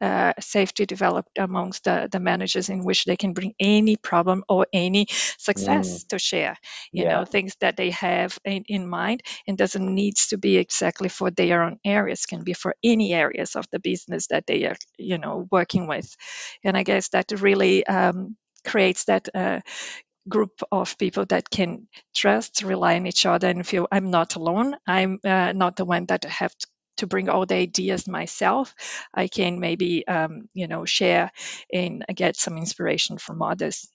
uh, safety developed amongst the, the managers in which they can bring any problem or any success mm. to share you yeah. know things that they have in, in mind and doesn't needs to be exactly for their own areas can be for any areas of the business that they are you know working with and i guess that really um, creates that uh, group of people that can trust, rely on each other, and feel I'm not alone. I'm uh, not the one that have to, to bring all the ideas myself. I can maybe um, you know share and get some inspiration from others.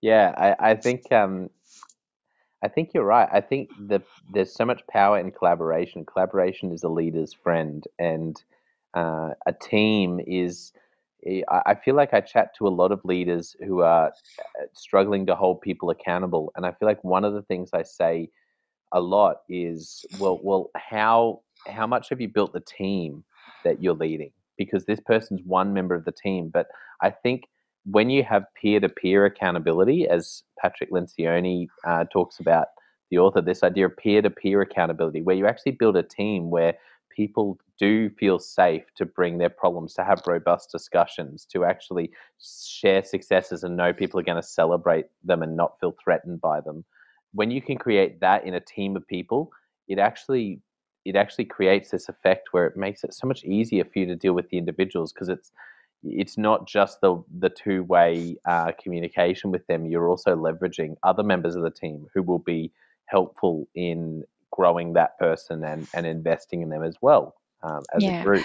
Yeah, I, I think um, I think you're right. I think that there's so much power in collaboration. Collaboration is a leader's friend, and uh, a team is I feel like I chat to a lot of leaders who are uh, struggling to hold people accountable, and I feel like one of the things I say a lot is, well, well, how how much have you built the team that you're leading? Because this person's one member of the team, but I think when you have peer to peer accountability, as Patrick Lencioni uh, talks about, the author, this idea of peer to peer accountability, where you actually build a team where people do feel safe to bring their problems, to have robust discussions, to actually share successes and know people are going to celebrate them and not feel threatened by them. When you can create that in a team of people, it actually it actually creates this effect where it makes it so much easier for you to deal with the individuals because it's it's not just the the two way uh, communication with them. You're also leveraging other members of the team who will be helpful in growing that person and, and investing in them as well um, as yeah. a group.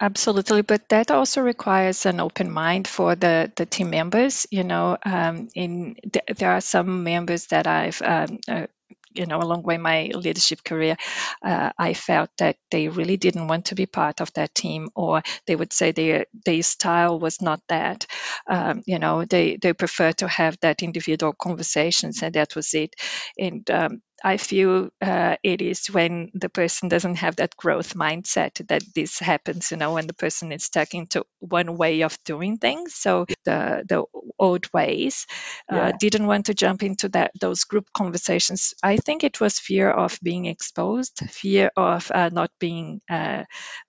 Absolutely, but that also requires an open mind for the, the team members. You know, um, in th- there are some members that I've um, uh, you know along way my leadership career uh, i felt that they really didn't want to be part of that team or they would say their their style was not that. Um, you know they they prefer to have that individual conversations and that was it. And um, I feel uh, it is when the person doesn't have that growth mindset that this happens, you know, when the person is stuck into one way of doing things. So the the old ways uh, didn't want to jump into that those group conversations. I think it was fear of being exposed, fear of uh, not being uh,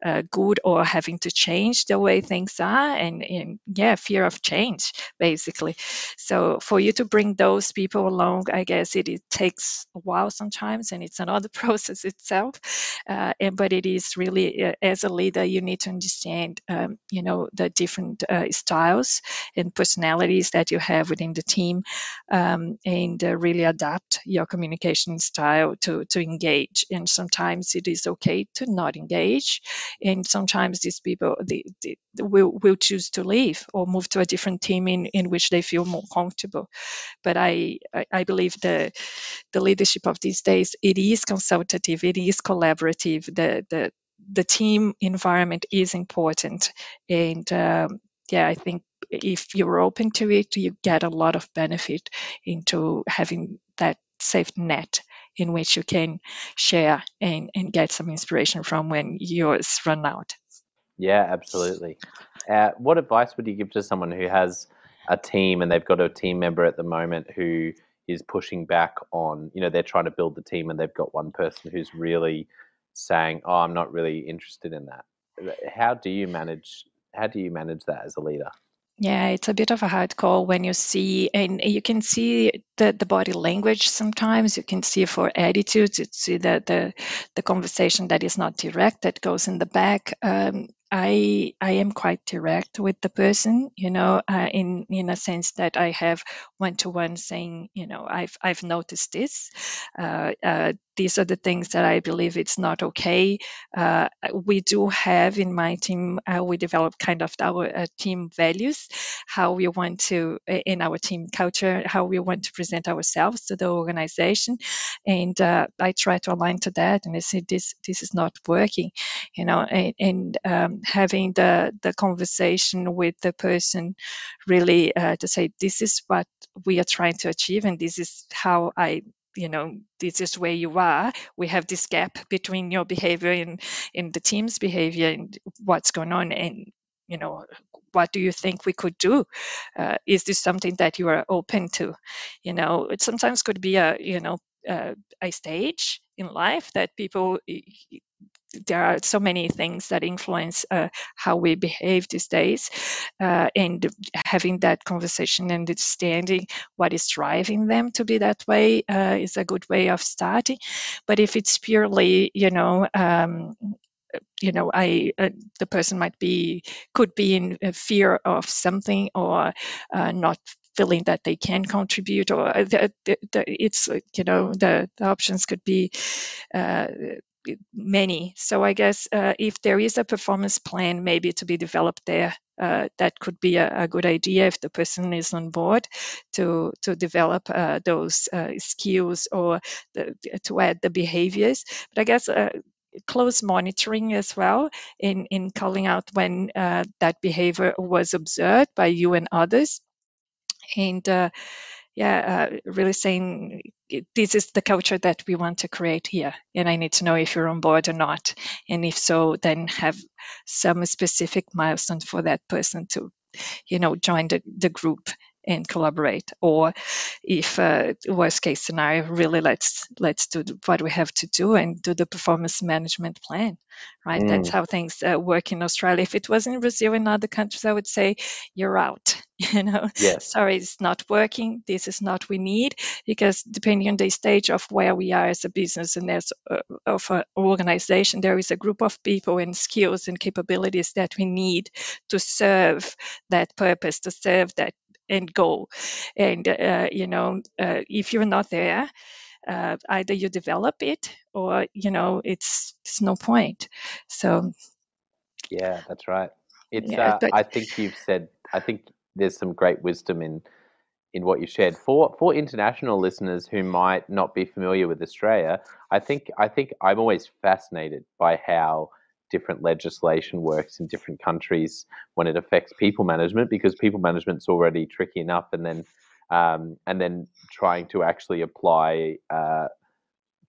uh, good or having to change the way things are, and, and yeah, fear of change basically. So for you to bring those people along, I guess it, it takes a while sometimes, and it's another process itself. Uh, and, but it is really, uh, as a leader, you need to understand, um, you know, the different uh, styles and personalities that you have within the team, um, and uh, really adapt your communication style to to engage. And sometimes it is okay to not engage, and sometimes these people will will choose to leave or move to a different team in in which they feel more comfortable. But I I, I believe the the leadership of these days, it is consultative, it is collaborative. The the the team environment is important, and um, yeah, I think if you're open to it, you get a lot of benefit into having that safe net in which you can share and, and get some inspiration from when yours run out. Yeah, absolutely. Uh, what advice would you give to someone who has a team and they've got a team member at the moment who is pushing back on, you know, they're trying to build the team and they've got one person who's really saying, "Oh, I'm not really interested in that." How do you manage? How do you manage that as a leader? Yeah, it's a bit of a hard call when you see, and you can see the, the body language sometimes. You can see for attitudes, you see the, the the conversation that is not direct that goes in the back. Um, I I am quite direct with the person, you know, uh, in in a sense that I have one to one saying, you know, I've I've noticed this. Uh, uh, these are the things that I believe it's not okay. Uh, we do have in my team, uh, we develop kind of our uh, team values, how we want to in our team culture, how we want to present ourselves to the organization, and I try to align to that. And I say this this is not working, you know, and, and um, having the the conversation with the person really uh, to say this is what we are trying to achieve and this is how i you know this is where you are. We have this gap between your behavior and in the team's behavior and what's going on and you know what do you think we could do? Uh, is this something that you are open to? You know it sometimes could be a you know uh, a stage in life that people there are so many things that influence uh, how we behave these days, uh, and having that conversation and understanding what is driving them to be that way uh, is a good way of starting. But if it's purely, you know, um, you know, I uh, the person might be could be in fear of something or uh, not feeling that they can contribute or the, the, it's you know the, the options could be uh, many. So I guess uh, if there is a performance plan maybe to be developed there, uh, that could be a, a, good idea if the person is on board to to develop uh, those uh, skills or the, to add the behaviors. But I guess uh, close monitoring as well in in calling out when uh, that behavior was observed by you and others and uh, yeah, uh, really saying this is the culture that we want to create here, and I need to know if you're on board or not, and if so, then have some specific milestone for that person to, you know, join the, the group and collaborate or if uh, worst case scenario really let's let's do what we have to do and do the performance management plan right? Mm. that's how things uh, work in australia. If it was in brazil and other countries i would say you're out you know? Sorry it's not working. This is not we need because depending on the stage of where we are as a business and as uh, of an organization there is a group of people and skills and capabilities that we need to serve that purpose to serve that end go. And, uh, you know, uh, if you're not there, uh, either you develop it or, you know, it's, it's no point. So, yeah, that's right. It's, yeah, uh, but, I think you've said, I think there's some great wisdom in, in what you shared for for international listeners who might not be familiar with Australia. I think I think I'm always fascinated by how different legislation works in different countries when it affects people management because people management's already tricky enough and then um, and then trying to actually apply uh,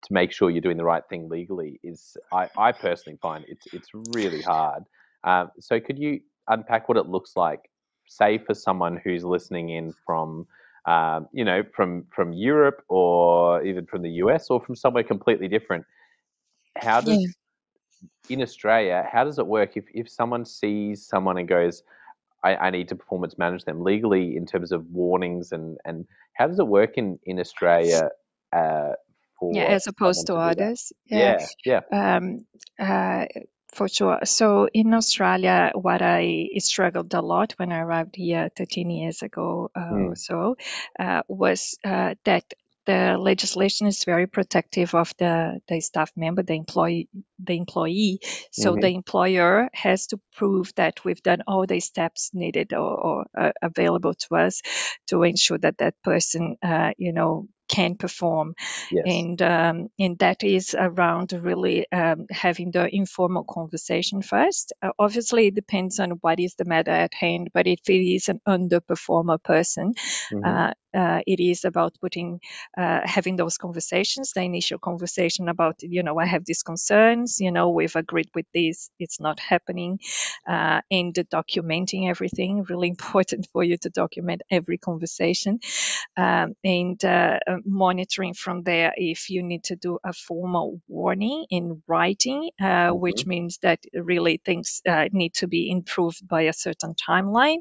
to make sure you're doing the right thing legally is I, I personally find it's it's really hard. Um, so could you unpack what it looks like, say for someone who's listening in from um, you know from from Europe or even from the US or from somewhere completely different? How does yeah in Australia, how does it work if, if someone sees someone and goes, I, I, need to performance manage them legally in terms of warnings and, and how does it work in, in Australia uh, for yeah, as opposed to, to others? Yeah, yeah. yeah. Um, uh, for sure. So in Australia, what I struggled a lot when I arrived here 13 years ago uh, mm. or so uh, was uh, that the legislation is very protective of the, the staff member, the employee, the employee. So mm-hmm. the employer has to prove that we've done all the steps needed or, or uh, available to us to ensure that that person, uh, you know, can perform yes. and um, and that is around really um, having the informal conversation first uh, obviously it depends on what is the matter at hand but if it is an underperformer person mm-hmm. uh, uh, it is about putting uh, having those conversations the initial conversation about you know i have these concerns you know we've agreed with this it's not happening uh, and documenting everything really important for you to document every conversation um, and uh, monitoring from there if you need to do a formal warning in writing, uh, mm-hmm. which means that really things uh, need to be improved by a certain timeline,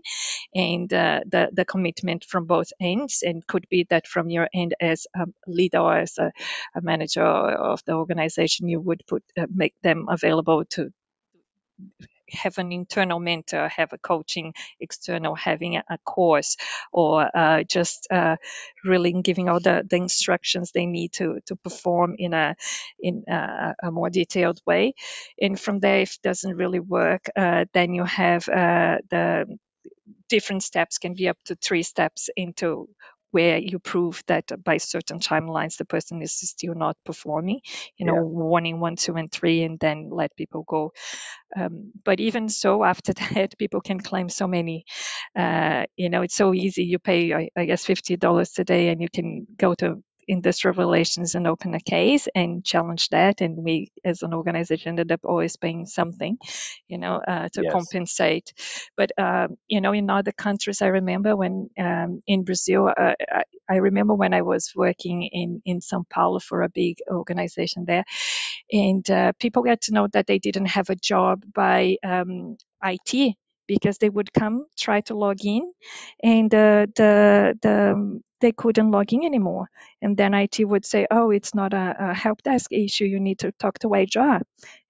and uh, the the commitment from both ends, and could be that from your end as a leader or as a, a manager of the organization, you would put uh, make them available to have an internal mentor, have a coaching external, having a, course, or uh, just uh, really giving all the, the instructions they need to to perform in a in a, a more detailed way. And from there, if it doesn't really work, uh, then you have uh, the different steps can be up to three steps into where you prove that by certain timelines the person is still not performing, you know, yeah. warning one, two, and three, and then let people go. Um, but even so, after that, people can claim so many. Uh, you know, it's so easy. You pay, I, I guess, fifty dollars a day, and you can go to industrial relations and open a case and challenge that. And we, as an organization, ended up always paying something, you know, uh, to Yes. compensate. But um, you know, in other countries, I remember when um, in Brazil, uh, I, I remember when I was working in in São Paulo for a big organization there, and uh, people got to know that they didn't have a job by um, IT because they would come try to log in, and uh, the the um, they couldn't log in anymore. And then IT would say, "Oh, it's not a, a help desk issue. You need to talk to HR."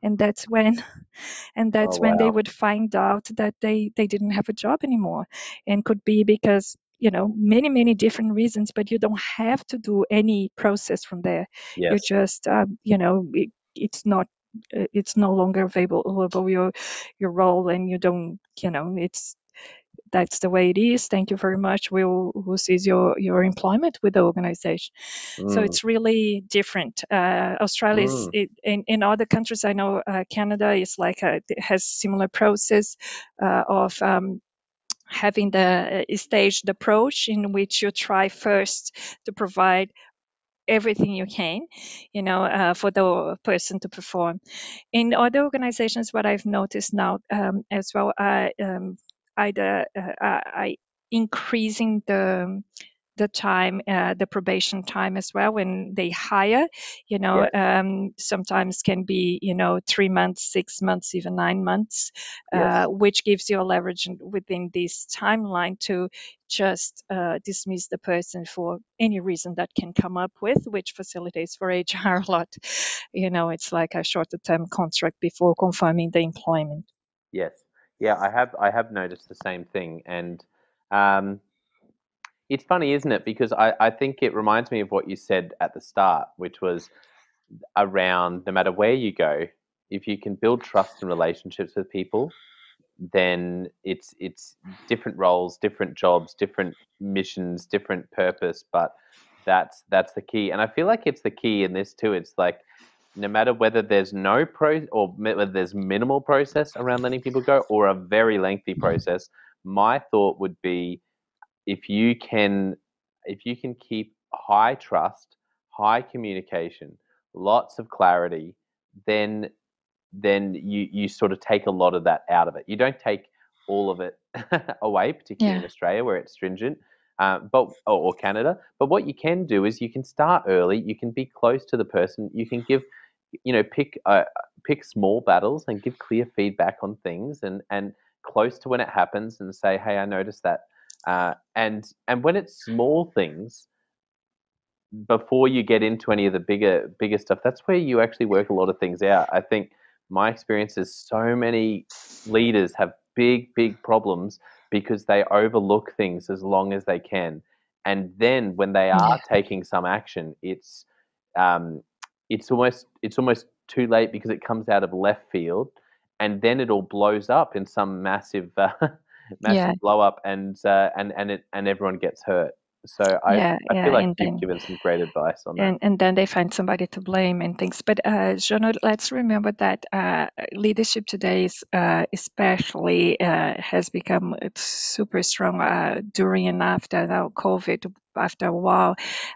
And that's when, and that's Oh, when they would find out that they they didn't have a job anymore, and could be because you know many many different reasons. But you don't have to do any process from there. You just um, you know it, it's not it's no longer available your your role and you don't you know it's that's the way it is. Thank you very much. We'll we'll cease your your employment with the organization. So Mm, it's really different. Uh, australia is mm, it, in, in other countries i know uh, canada is like a, it has similar process uh, of um, having the uh, staged approach in which you try first to provide everything you can, you know, uh, for the person to perform. In other organizations, what I've noticed now um, as well, uh, um, either uh, I increasing the the time, uh, the probation time as well when they hire. You know, um, sometimes can be you know three months, six months, even nine months, Yes. uh, which gives you a leverage within this timeline to just uh, dismiss the person for any reason that can come up with, which facilitates for HR a lot. You know, it's like a shorter term contract before confirming the employment. Yes. Yeah, I have I have noticed the same thing. And um, it's funny, isn't it? Because I, I think it reminds me of what you said at the start, which was around no matter where you go, if you can build trust and relationships with people, then it's it's different roles, different jobs, different missions, different purpose, but that's that's the key. And I feel like it's the key in this too. It's like no matter whether there's no pro or whether there's minimal process around letting people go or a very lengthy process, my thought would be if you can if you can keep high trust, high communication, lots of clarity, then then you you sort of take a lot of that out of it. You don't take all of it away, particularly in Australia where it's stringent, uh, but or, or Canada. But what you can do is you can start early. You can be close to the person. You can give, you know, pick uh, pick small battles and give clear feedback on things, and and close to when it happens, and say, hey, I noticed that. Uh, and and when it's small things, before you get into any of the bigger bigger stuff, that's where you actually work a lot of things out. I think my experience is so many leaders have big big problems because they overlook things as long as they can, and then when they are taking some action, it's um, it's almost it's almost too late because it comes out of left field, and then it all blows up in some massive uh, massive Yeah. blow up, and uh, and and it and everyone gets hurt. So I Yeah. I Yeah. feel like you've then given some great advice on that. and and then they find somebody to blame and things. But uh, Jono, let's remember that uh, leadership today is uh, especially uh, has become super strong uh, during and after now COVID. After a while,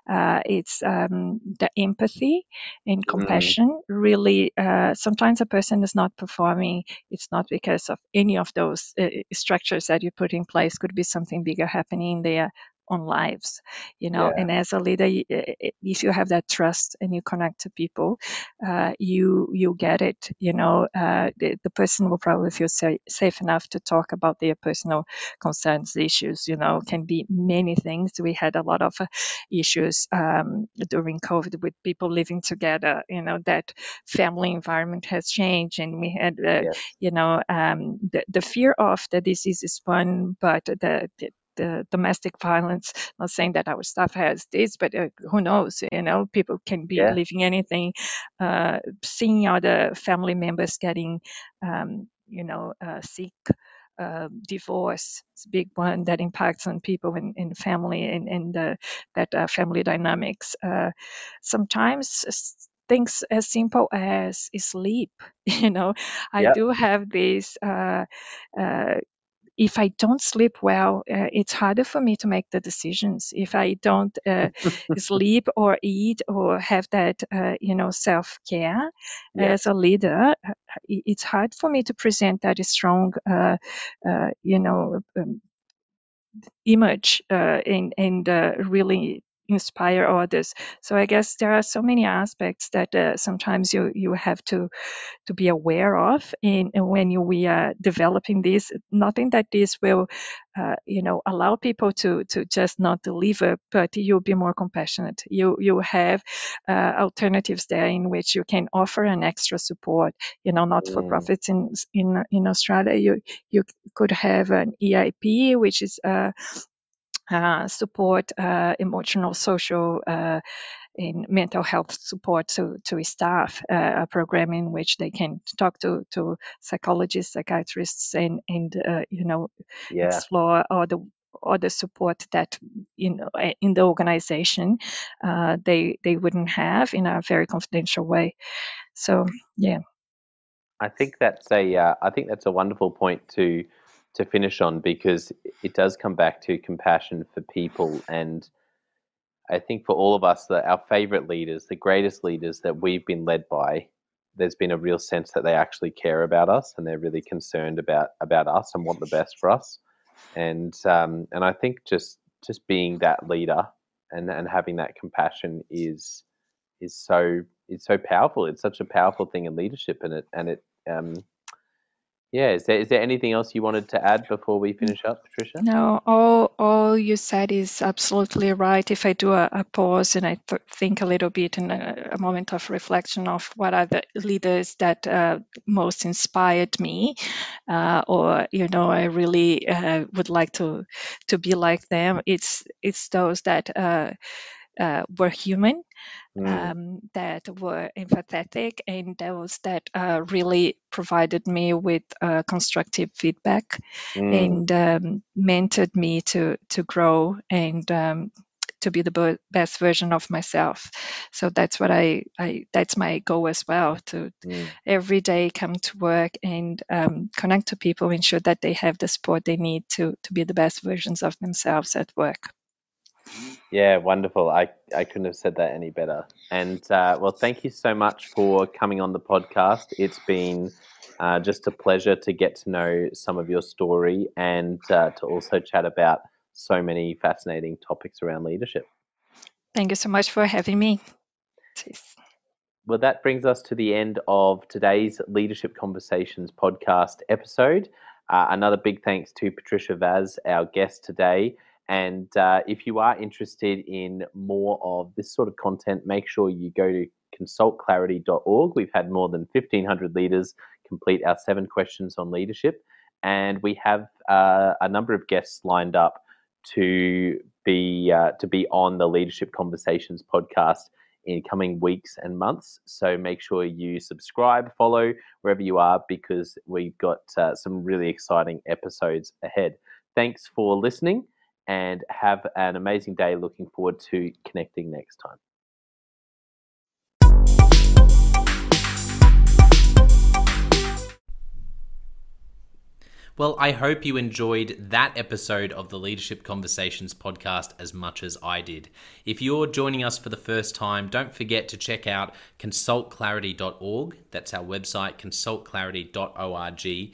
uh, it's um, the empathy and Mm, compassion. Really, uh, sometimes a person is not performing. It's not because of any of those uh, structures that you put in place. Could be something bigger happening in their own lives you know yeah. and as a leader y- i- i- if you have that trust and you connect to people uh, you you get it you know uh, the, the person will probably feel sa- safe enough to talk about their personal concerns issues you know can be many things we had a lot of uh, issues um, during covid with people living together you know that family environment has changed and we had uh, Yes. you know um, the, the fear of the disease is one but the, the the domestic violence not saying that our staff has this but uh, who knows you know people can be Yeah. living anything uh, seeing other family members getting um, you know uh, sick uh, divorce it's a big one that impacts on people in, in family and, and uh, that uh, family dynamics uh, sometimes things as simple as sleep you know i Yep. do have this uh, uh, if I don't sleep well, uh, it's harder for me to make the decisions. If I don't uh, sleep or eat or have that, uh, you know, self care yeah. as a leader, uh, it's hard for me to present that strong, uh, uh, you know, um, image and and really inspire others. So I guess there are so many aspects that uh, sometimes you you have to to be aware of, and when you we are developing this, nothing that this will, uh, you know, allow people to to just not deliver, but you'll be more compassionate. You you have uh, alternatives there in which you can offer an extra support. You know, not for profits in in in Australia, you you could have an EIP, which is uh, support uh, emotional, social, uh, in mental health support to, to staff, uh, a program in which they can talk to, to psychologists, psychiatrists, and, and uh, you know, yeah. explore all the or the support that you know in the organization uh, they they wouldn't have in a very confidential way. So yeah, I think that's a uh, I think that's a wonderful point to to finish on because it does come back to compassion for people and I think for all of us that our favorite leaders, the greatest leaders that we've been led by, there's been a real sense that they actually care about us and they're really concerned about about us and want the best for us. And um, and I think just just being that leader and and having that compassion is is so it's so powerful. It's such a powerful thing in leadership, and it and it um, yeah, is there is there anything else you wanted to add before we finish up, Patricia? No, all all you said is absolutely right. If I do a, a pause and I th- think a little bit and a, a, moment of reflection of what are the leaders that uh, most inspired me, uh, or you know, I really uh, would like to to be like them. It's it's those that uh, uh, were human mm. um, that were empathetic and those that uh, really provided me with uh, constructive feedback mm. and um, mentored me to to grow and um, to be the best version of myself so that's what i, I that's my goal as well to mm. every day come to work and um, connect to people ensure that they have the support they need to to be the best versions of themselves at work yeah, wonderful. I, I couldn't have said that any better. And uh, well, thank you so much for coming on the podcast. It's been uh, just a pleasure to get to know some of your story and uh, to also chat about so many fascinating topics around leadership. Thank you so much for having me. Cheers. Well, that brings us to the end of today's Leadership Conversations podcast episode. Uh, another big thanks to Patricia Vaz, our guest today. And uh, if you are interested in more of this sort of content, make sure you go to consultclarity.org. We've had more than 1,500 leaders complete our seven questions on leadership. And we have uh, a number of guests lined up to be uh, to be on the Leadership Conversations podcast in coming weeks and months. So make sure you subscribe, follow wherever you are, because we've got uh, some really exciting episodes ahead. Thanks for listening and have an amazing day. Looking forward to connecting next time. Well, I hope you enjoyed that episode of the Leadership Conversations podcast as much as I did. If you're joining us for the first time, don't forget to check out consultclarity.org. That's our website, consultclarity.org.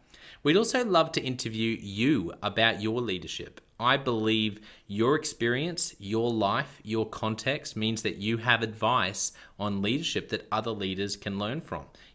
We'd also love to interview you about your leadership. I believe your experience, your life, your context means that you have advice on leadership that other leaders can learn from.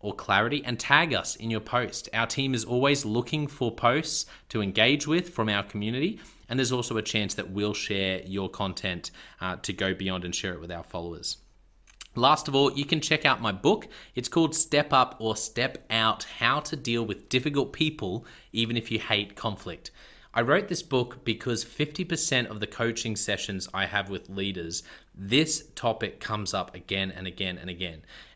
or clarity and tag us in your post. Our team is always looking for posts to engage with from our community, and there's also a chance that we'll share your content uh, to go beyond and share it with our followers. Last of all, you can check out my book. It's called Step Up or Step Out How to Deal with Difficult People, even if you hate conflict. I wrote this book because 50% of the coaching sessions I have with leaders, this topic comes up again and again and again.